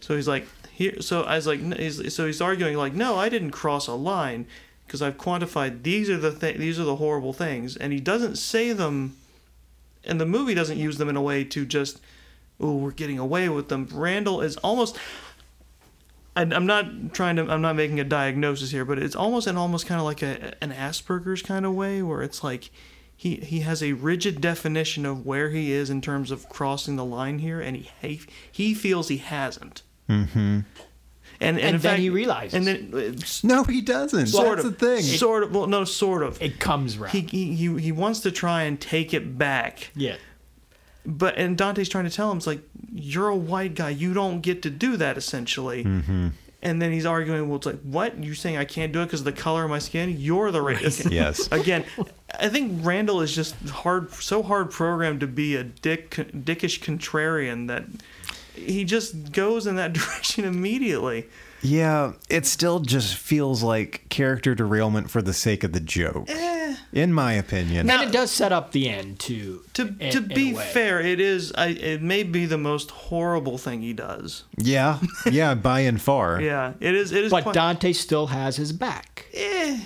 S6: So he's like, here. So I was like, he's, so he's arguing like, no, I didn't cross a line because I've quantified these are the th- these are the horrible things, and he doesn't say them, and the movie doesn't use them in a way to just, oh, we're getting away with them. Randall is almost. I'm not trying to. I'm not making a diagnosis here, but it's almost and almost kind of like a an Asperger's kind of way where it's like. He, he has a rigid definition of where he is in terms of crossing the line here, and he, he feels he hasn't.
S4: Mm-hmm.
S6: And, and,
S5: And
S6: in
S5: then
S6: fact,
S5: he realizes.
S6: And then it's
S4: No, he doesn't.
S6: sort
S4: That's
S6: of
S4: the thing.
S6: Sort of. Well, no, sort of.
S5: It comes right.
S6: He, he he he wants to try and take it back,
S5: yeah.
S6: but and Dante's trying to tell him it's like you're a white guy, you don't get to do that essentially.
S4: Mm-hmm.
S6: And then he's arguing, well, it's like, what? You're saying I can't do it because of the color of my skin? You're the racist.
S4: Yes.
S6: Again, I think Randall is just hard, so hard programmed to be a dick, dickish contrarian that he just goes in that direction immediately.
S4: Yeah, it still just feels like character derailment for the sake of the joke. in my opinion.
S5: and it does set up the end too.
S6: To
S5: in-
S6: to be fair, it is. I, it may be the most horrible thing he does.
S4: yeah, yeah, by and far.
S6: Yeah, it is. It is.
S5: but
S6: quite-
S5: Dante still has his back.
S6: eh,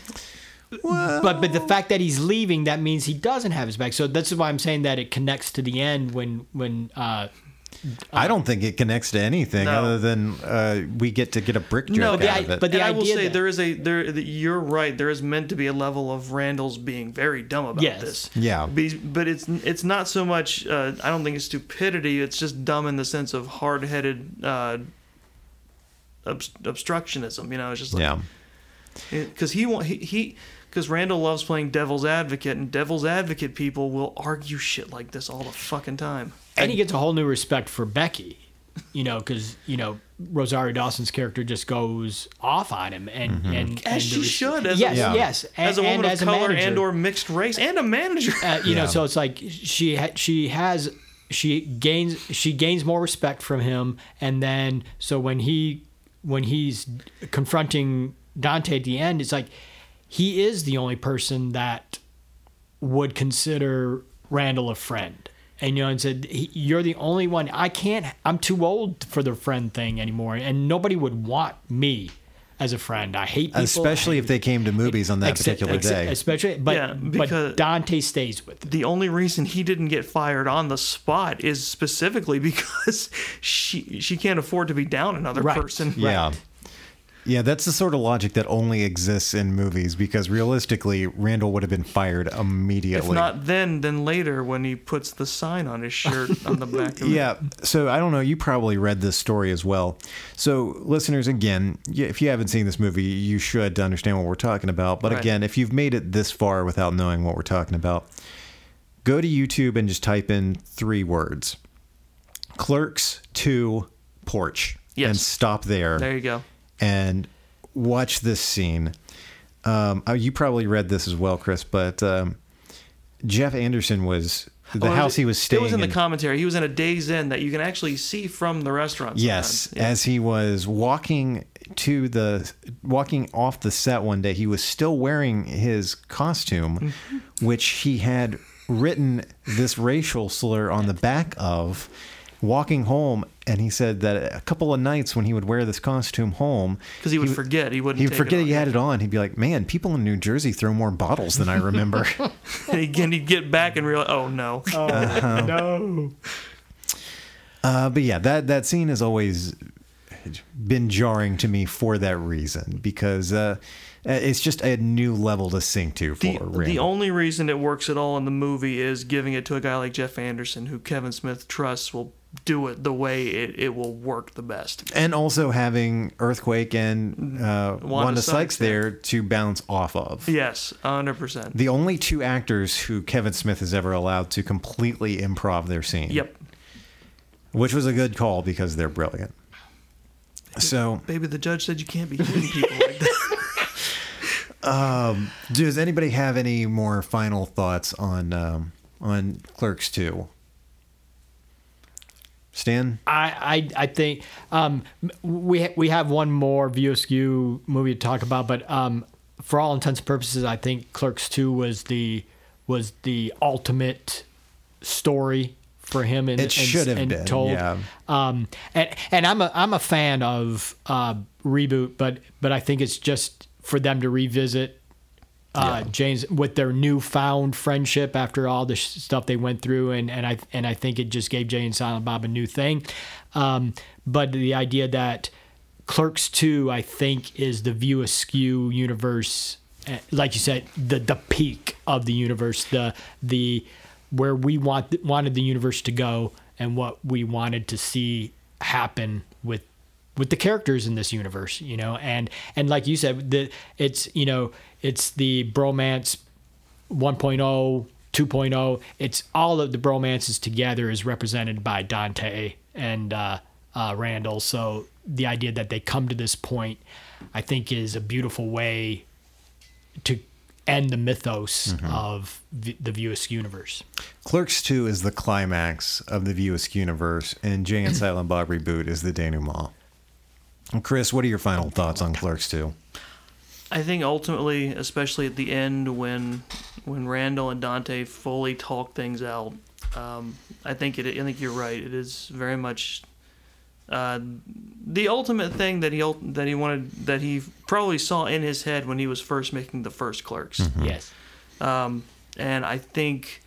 S5: But but the fact that he's leaving, that means he doesn't have his back. So that's why I'm saying that it connects to the end when when uh,
S4: I don't think it connects to anything
S6: No.
S4: other than uh, we get to get a brick joke
S6: No,
S4: out of it.
S5: but the
S6: and I will
S5: idea
S6: say
S5: that-
S6: there is a there. You're right. There is meant to be a level of Randall's being very dumb about
S5: Yes.
S6: this.
S4: Yeah.
S6: Be- but it's it's not so much. Uh, I don't think it's stupidity. It's just dumb in the sense of hard headed uh, obst- obstructionism. You know, it's just like
S4: yeah.
S6: because he won't he. he because Randall loves playing devil's advocate, and devil's advocate people will argue shit like this all the fucking time.
S5: And he gets a whole new respect for Becky, you know, because you know Rosario Dawson's character just goes off on him, and and, and
S6: As she
S5: res-
S6: should, as a-
S5: yes,
S4: Yeah.
S5: yes, and,
S6: As a woman
S5: and
S6: of
S5: as
S6: color
S5: manager.
S6: and or mixed race and a manager.
S5: uh, you know, so it's like she ha- she has she gains she gains more respect from him, and then so when he when he's confronting Dante at the end, it's like he is the only person that would consider Randall a friend. And you know, and said you're the only one. I can't. I'm too old for the friend thing anymore, and nobody would want me as a friend. I hate people.
S4: Especially
S5: I
S4: if they came to Mooby's on that
S5: Except-
S4: particular
S5: except-
S4: day.
S5: Especially, but
S6: Yeah, because-
S5: but Dante stays with it.
S6: the only reason he didn't get fired on the spot is specifically because she she can't afford to be down another
S5: Right.
S6: person.
S4: Yeah. Yeah, that's the sort of logic that only exists in movies because realistically, Randall would have been fired immediately.
S6: If not then, then later when he puts the sign on his shirt on the back of it.
S4: Yeah. So I don't know. You probably read this story as well. So, listeners, again, if you haven't seen this movie, you should to understand what we're talking about. But
S6: Right.
S4: again, if you've made it this far without knowing what we're talking about, go to YouTube and just type in three words Clerks 2 Porch.
S6: Yes.
S4: And stop there.
S6: There you go.
S4: And watch this scene. Um, oh, you probably read this as well, Chris, but um, Jeff Anderson was the
S6: Oh,
S4: house he was staying
S6: It was in the commentary. He was in a Days Inn that you can actually see from the restaurant.
S4: Yes.
S6: Yeah.
S4: as he was walking to the walking off the set one day, he was still wearing his costume,
S6: Mm-hmm.
S4: which he had written this racial slur on the back of. Walking home, and he said that a couple of nights when he would wear this costume home,
S6: because he would
S4: would-
S6: forget. He wouldn't.
S4: He'd
S6: take
S4: forget
S6: it
S4: he had it on. He'd be like, "Man, people in New Jersey throw more bottles than I remember."
S6: And again, he'd get back and realize, oh no.
S5: no.
S4: uh, but yeah, that that scene has always been jarring to me for that reason because uh, it's just a new level to sink to for
S6: The,
S4: Randall.
S6: the only reason it works at all in the movie is giving it to a guy like Jeff Anderson, who Kevin Smith trusts will do it the way it, it will work the best.
S4: and also having Earthquake and uh, Wanda, Sykes,
S6: Sykes there.
S4: to bounce off of.
S6: Yes, 100%.
S4: The only two actors who Kevin Smith has ever allowed to completely improv their scene.
S6: Yep.
S4: Which was a good call because they're brilliant. So,
S6: Baby, the judge said you can't be hitting people like that.
S4: does anybody have any more final thoughts on um, on Clerks 2? Stan?
S5: I, I I think um, we we have one more View Askew movie to talk about, but um, for all intents and purposes, I think Clerks Two was the was the ultimate story for him. And,
S4: It should have
S5: and
S4: been,
S5: told.
S4: yeah.
S5: Um, and and I'm a I'm a fan of uh, reboot, but but I think it's just for them to revisit uh, James with their newfound friendship after all the sh- stuff they went through, and, and I and I think it just gave Jay and Silent Bob a new thing. Um, but the idea that Clerks Two, I think, is the View Askew universe, eh, like you said, the the peak of the universe, the the where we want wanted the universe to go, and what we wanted to see happen with with the characters in this universe, you know, and and like you said, the it's you know it's the bromance 1.0, 2.0. It's all of the bromances together is represented by Dante and uh, uh, Randall. So the idea that they come to this point, I think, is a beautiful way to end the mythos of v- the View Askew universe.
S4: Clerks 2 is the climax of the View Askew universe, and Jay and Silent Bob Reboot is the denouement. And Chris, what are your final thoughts on Clerks 2?
S6: I think ultimately, especially at the end when when Randall and Dante fully talk things out. Um, I think it. I think you're right. It is very much uh, the ultimate thing that he that he wanted that he probably saw in his head when he was first making the first Clerks.
S5: Yes.
S6: Um, and I think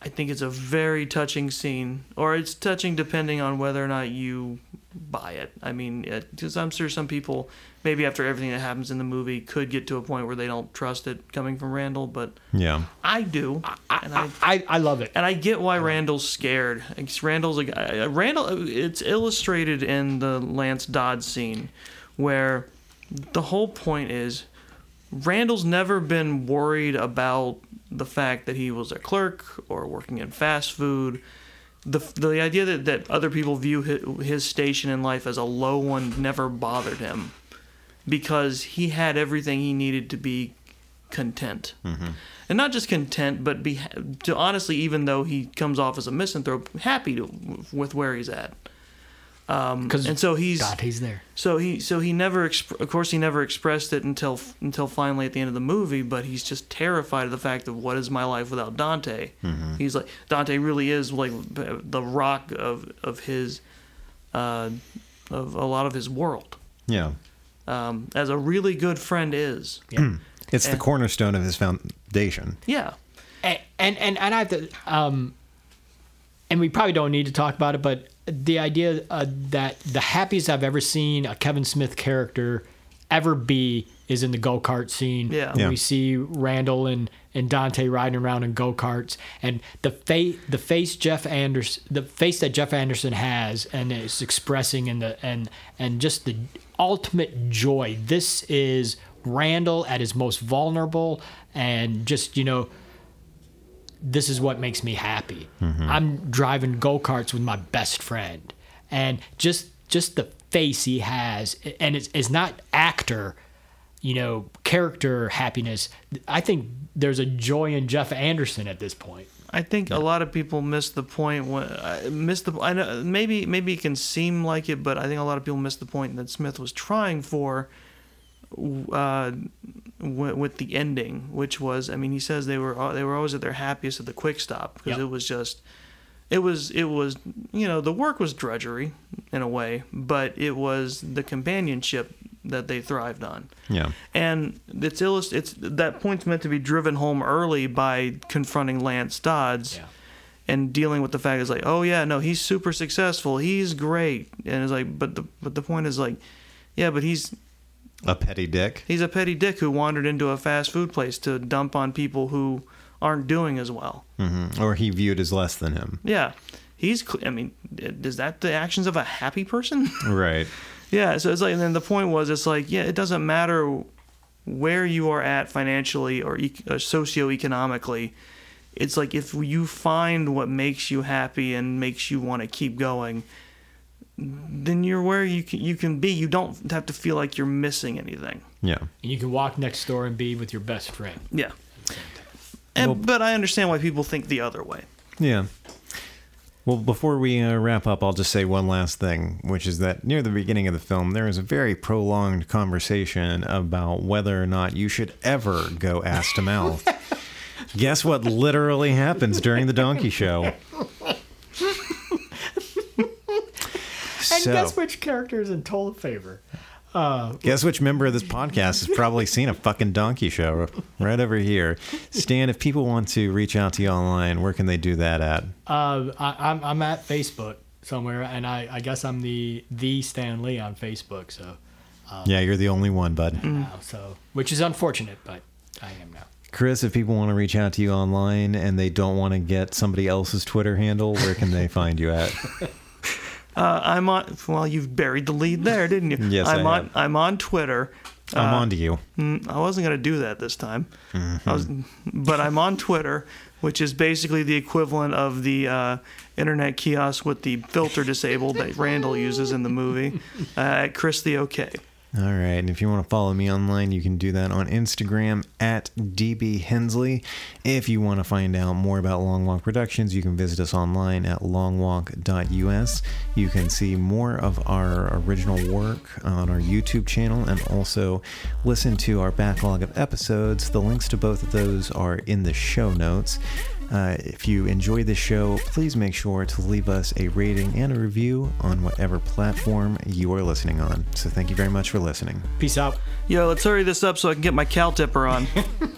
S6: I think it's a very touching scene, or it's touching depending on whether or not you buy it. I mean, because I'm sure some people, maybe after everything that happens in the movie, could get to a point where they don't trust it coming from Randall, but
S4: Yeah.
S6: I do, and I.
S5: I, I love it.
S6: And I get why Randall's scared. Randall's a guy. uh, Randall. It's illustrated in the Lance Dodd scene, where the whole point is Randall's never been worried about the fact that he was a clerk or working in fast food. The, the idea that, that other people view his, his station in life as a low one never bothered him because he had everything he needed to be content. Mm-hmm. And not just content, but be to honestly, even though he comes off as a misanthrope, happy to, with where he's at.
S5: Because
S6: And so he's
S5: Dante's there.
S6: so he so he never exp- of course he never expressed it until until finally at the end of the movie but he's just terrified of the fact of what is my life without Dante. He's like Dante really is like the rock of of his uh of a lot of his world.
S4: Yeah.
S6: um as a really good friend is.
S4: It's the cornerstone of his foundation.
S6: yeah.
S5: And and and, and I have to um, and we probably don't need to talk about it, but the idea uh, that the happiest I've ever seen a Kevin Smith character ever be is in the go kart scene.
S6: Yeah.
S5: when
S4: Yeah.
S5: we see Randall and and Dante riding around in go karts, and the face the face Jeff Anderson the face that Jeff Anderson has and is expressing in the and and just the ultimate joy. This is Randall at his most vulnerable and just you know this is what makes me happy. I'm driving go karts with my best friend, and just just the face he has, and it's, it's not actor, you know, character happiness. I think there's a joy in Jeff Anderson at this point.
S6: I think a lot of people miss the point when uh, miss the I know maybe maybe it can seem like it, but I think a lot of people miss the point that Smith was trying for uh, w- with the ending, which was I mean he says they were they were always at their happiest at the quick stop because
S5: Yep.
S6: it was just it was it was you know the work was drudgery in a way, but it was the companionship that they thrived on
S4: Yeah.
S6: and it's illust- it's that point's meant to be driven home early by confronting Lance Dodds
S5: Yeah.
S6: and dealing with the fact is like oh yeah no he's super successful he's great and it's like but the but the point is like yeah but he's
S4: A petty dick.
S6: he's a petty dick who wandered into a fast food place to dump on people who aren't doing as well
S4: hmm Or he viewed as less than him.
S6: yeah he's I mean is that the actions of a happy person
S4: Right.
S6: Yeah, so it's like, and then the point was, it's like, yeah, it doesn't matter where you are at financially or e- uh, socioeconomically. It's like if you find what makes you happy and makes you want to keep going, then you're where you can, you can be. You don't have to feel like you're missing anything.
S4: Yeah.
S5: And you can walk next door and be with your best friend.
S6: Yeah. And but I understand why people think the other way.
S4: Yeah. Well, before we uh, wrap up, I'll just say one last thing, which is that near the beginning of the film, there is a very prolonged conversation about whether or not you should ever go ass to mouth. Guess what literally happens during the donkey show?
S5: And
S4: so,
S5: guess which character is in total favor?
S4: guess which member of this podcast has probably seen a fucking donkey show right over here? Stan, if people want to reach out to you online, where can they do that at?
S5: Uh, I, I'm I'm at Facebook somewhere, and I, I guess I'm the the Stan Lee on Facebook. So,
S4: Yeah, you're the only one, bud.
S5: now, so which is unfortunate, but I am now.
S4: Chris, if people want to reach out to you online and they don't want to get somebody else's Twitter handle, where can they find you at?
S6: Uh, I'm on. Well, you've buried the lead there, didn't you?
S4: Yes, I
S6: I'm on.
S4: have.
S6: I'm on Twitter.
S4: I'm on to you.
S6: Mm, I wasn't gonna do that this time. I was, but I'm on Twitter, which is basically the equivalent of the uh, internet kiosk with the filter disabled that Randall uses in the movie. Uh, at Chris the OK.
S4: All right, and if you want to follow me online, you can do that on Instagram at DB Hensley. If you want to find out more about Long Walk Productions, you can visit us online at longwalk.us. You can see more of our original work on our YouTube channel and also listen to our backlog of episodes. The links to both of those are in the show notes. Uh, if you enjoy this show, please make sure to leave us a rating and a review on whatever platform you are listening on. So, thank you very much for listening.
S5: Peace out.
S6: Yo, let's hurry this up so I can get my cow tipper on.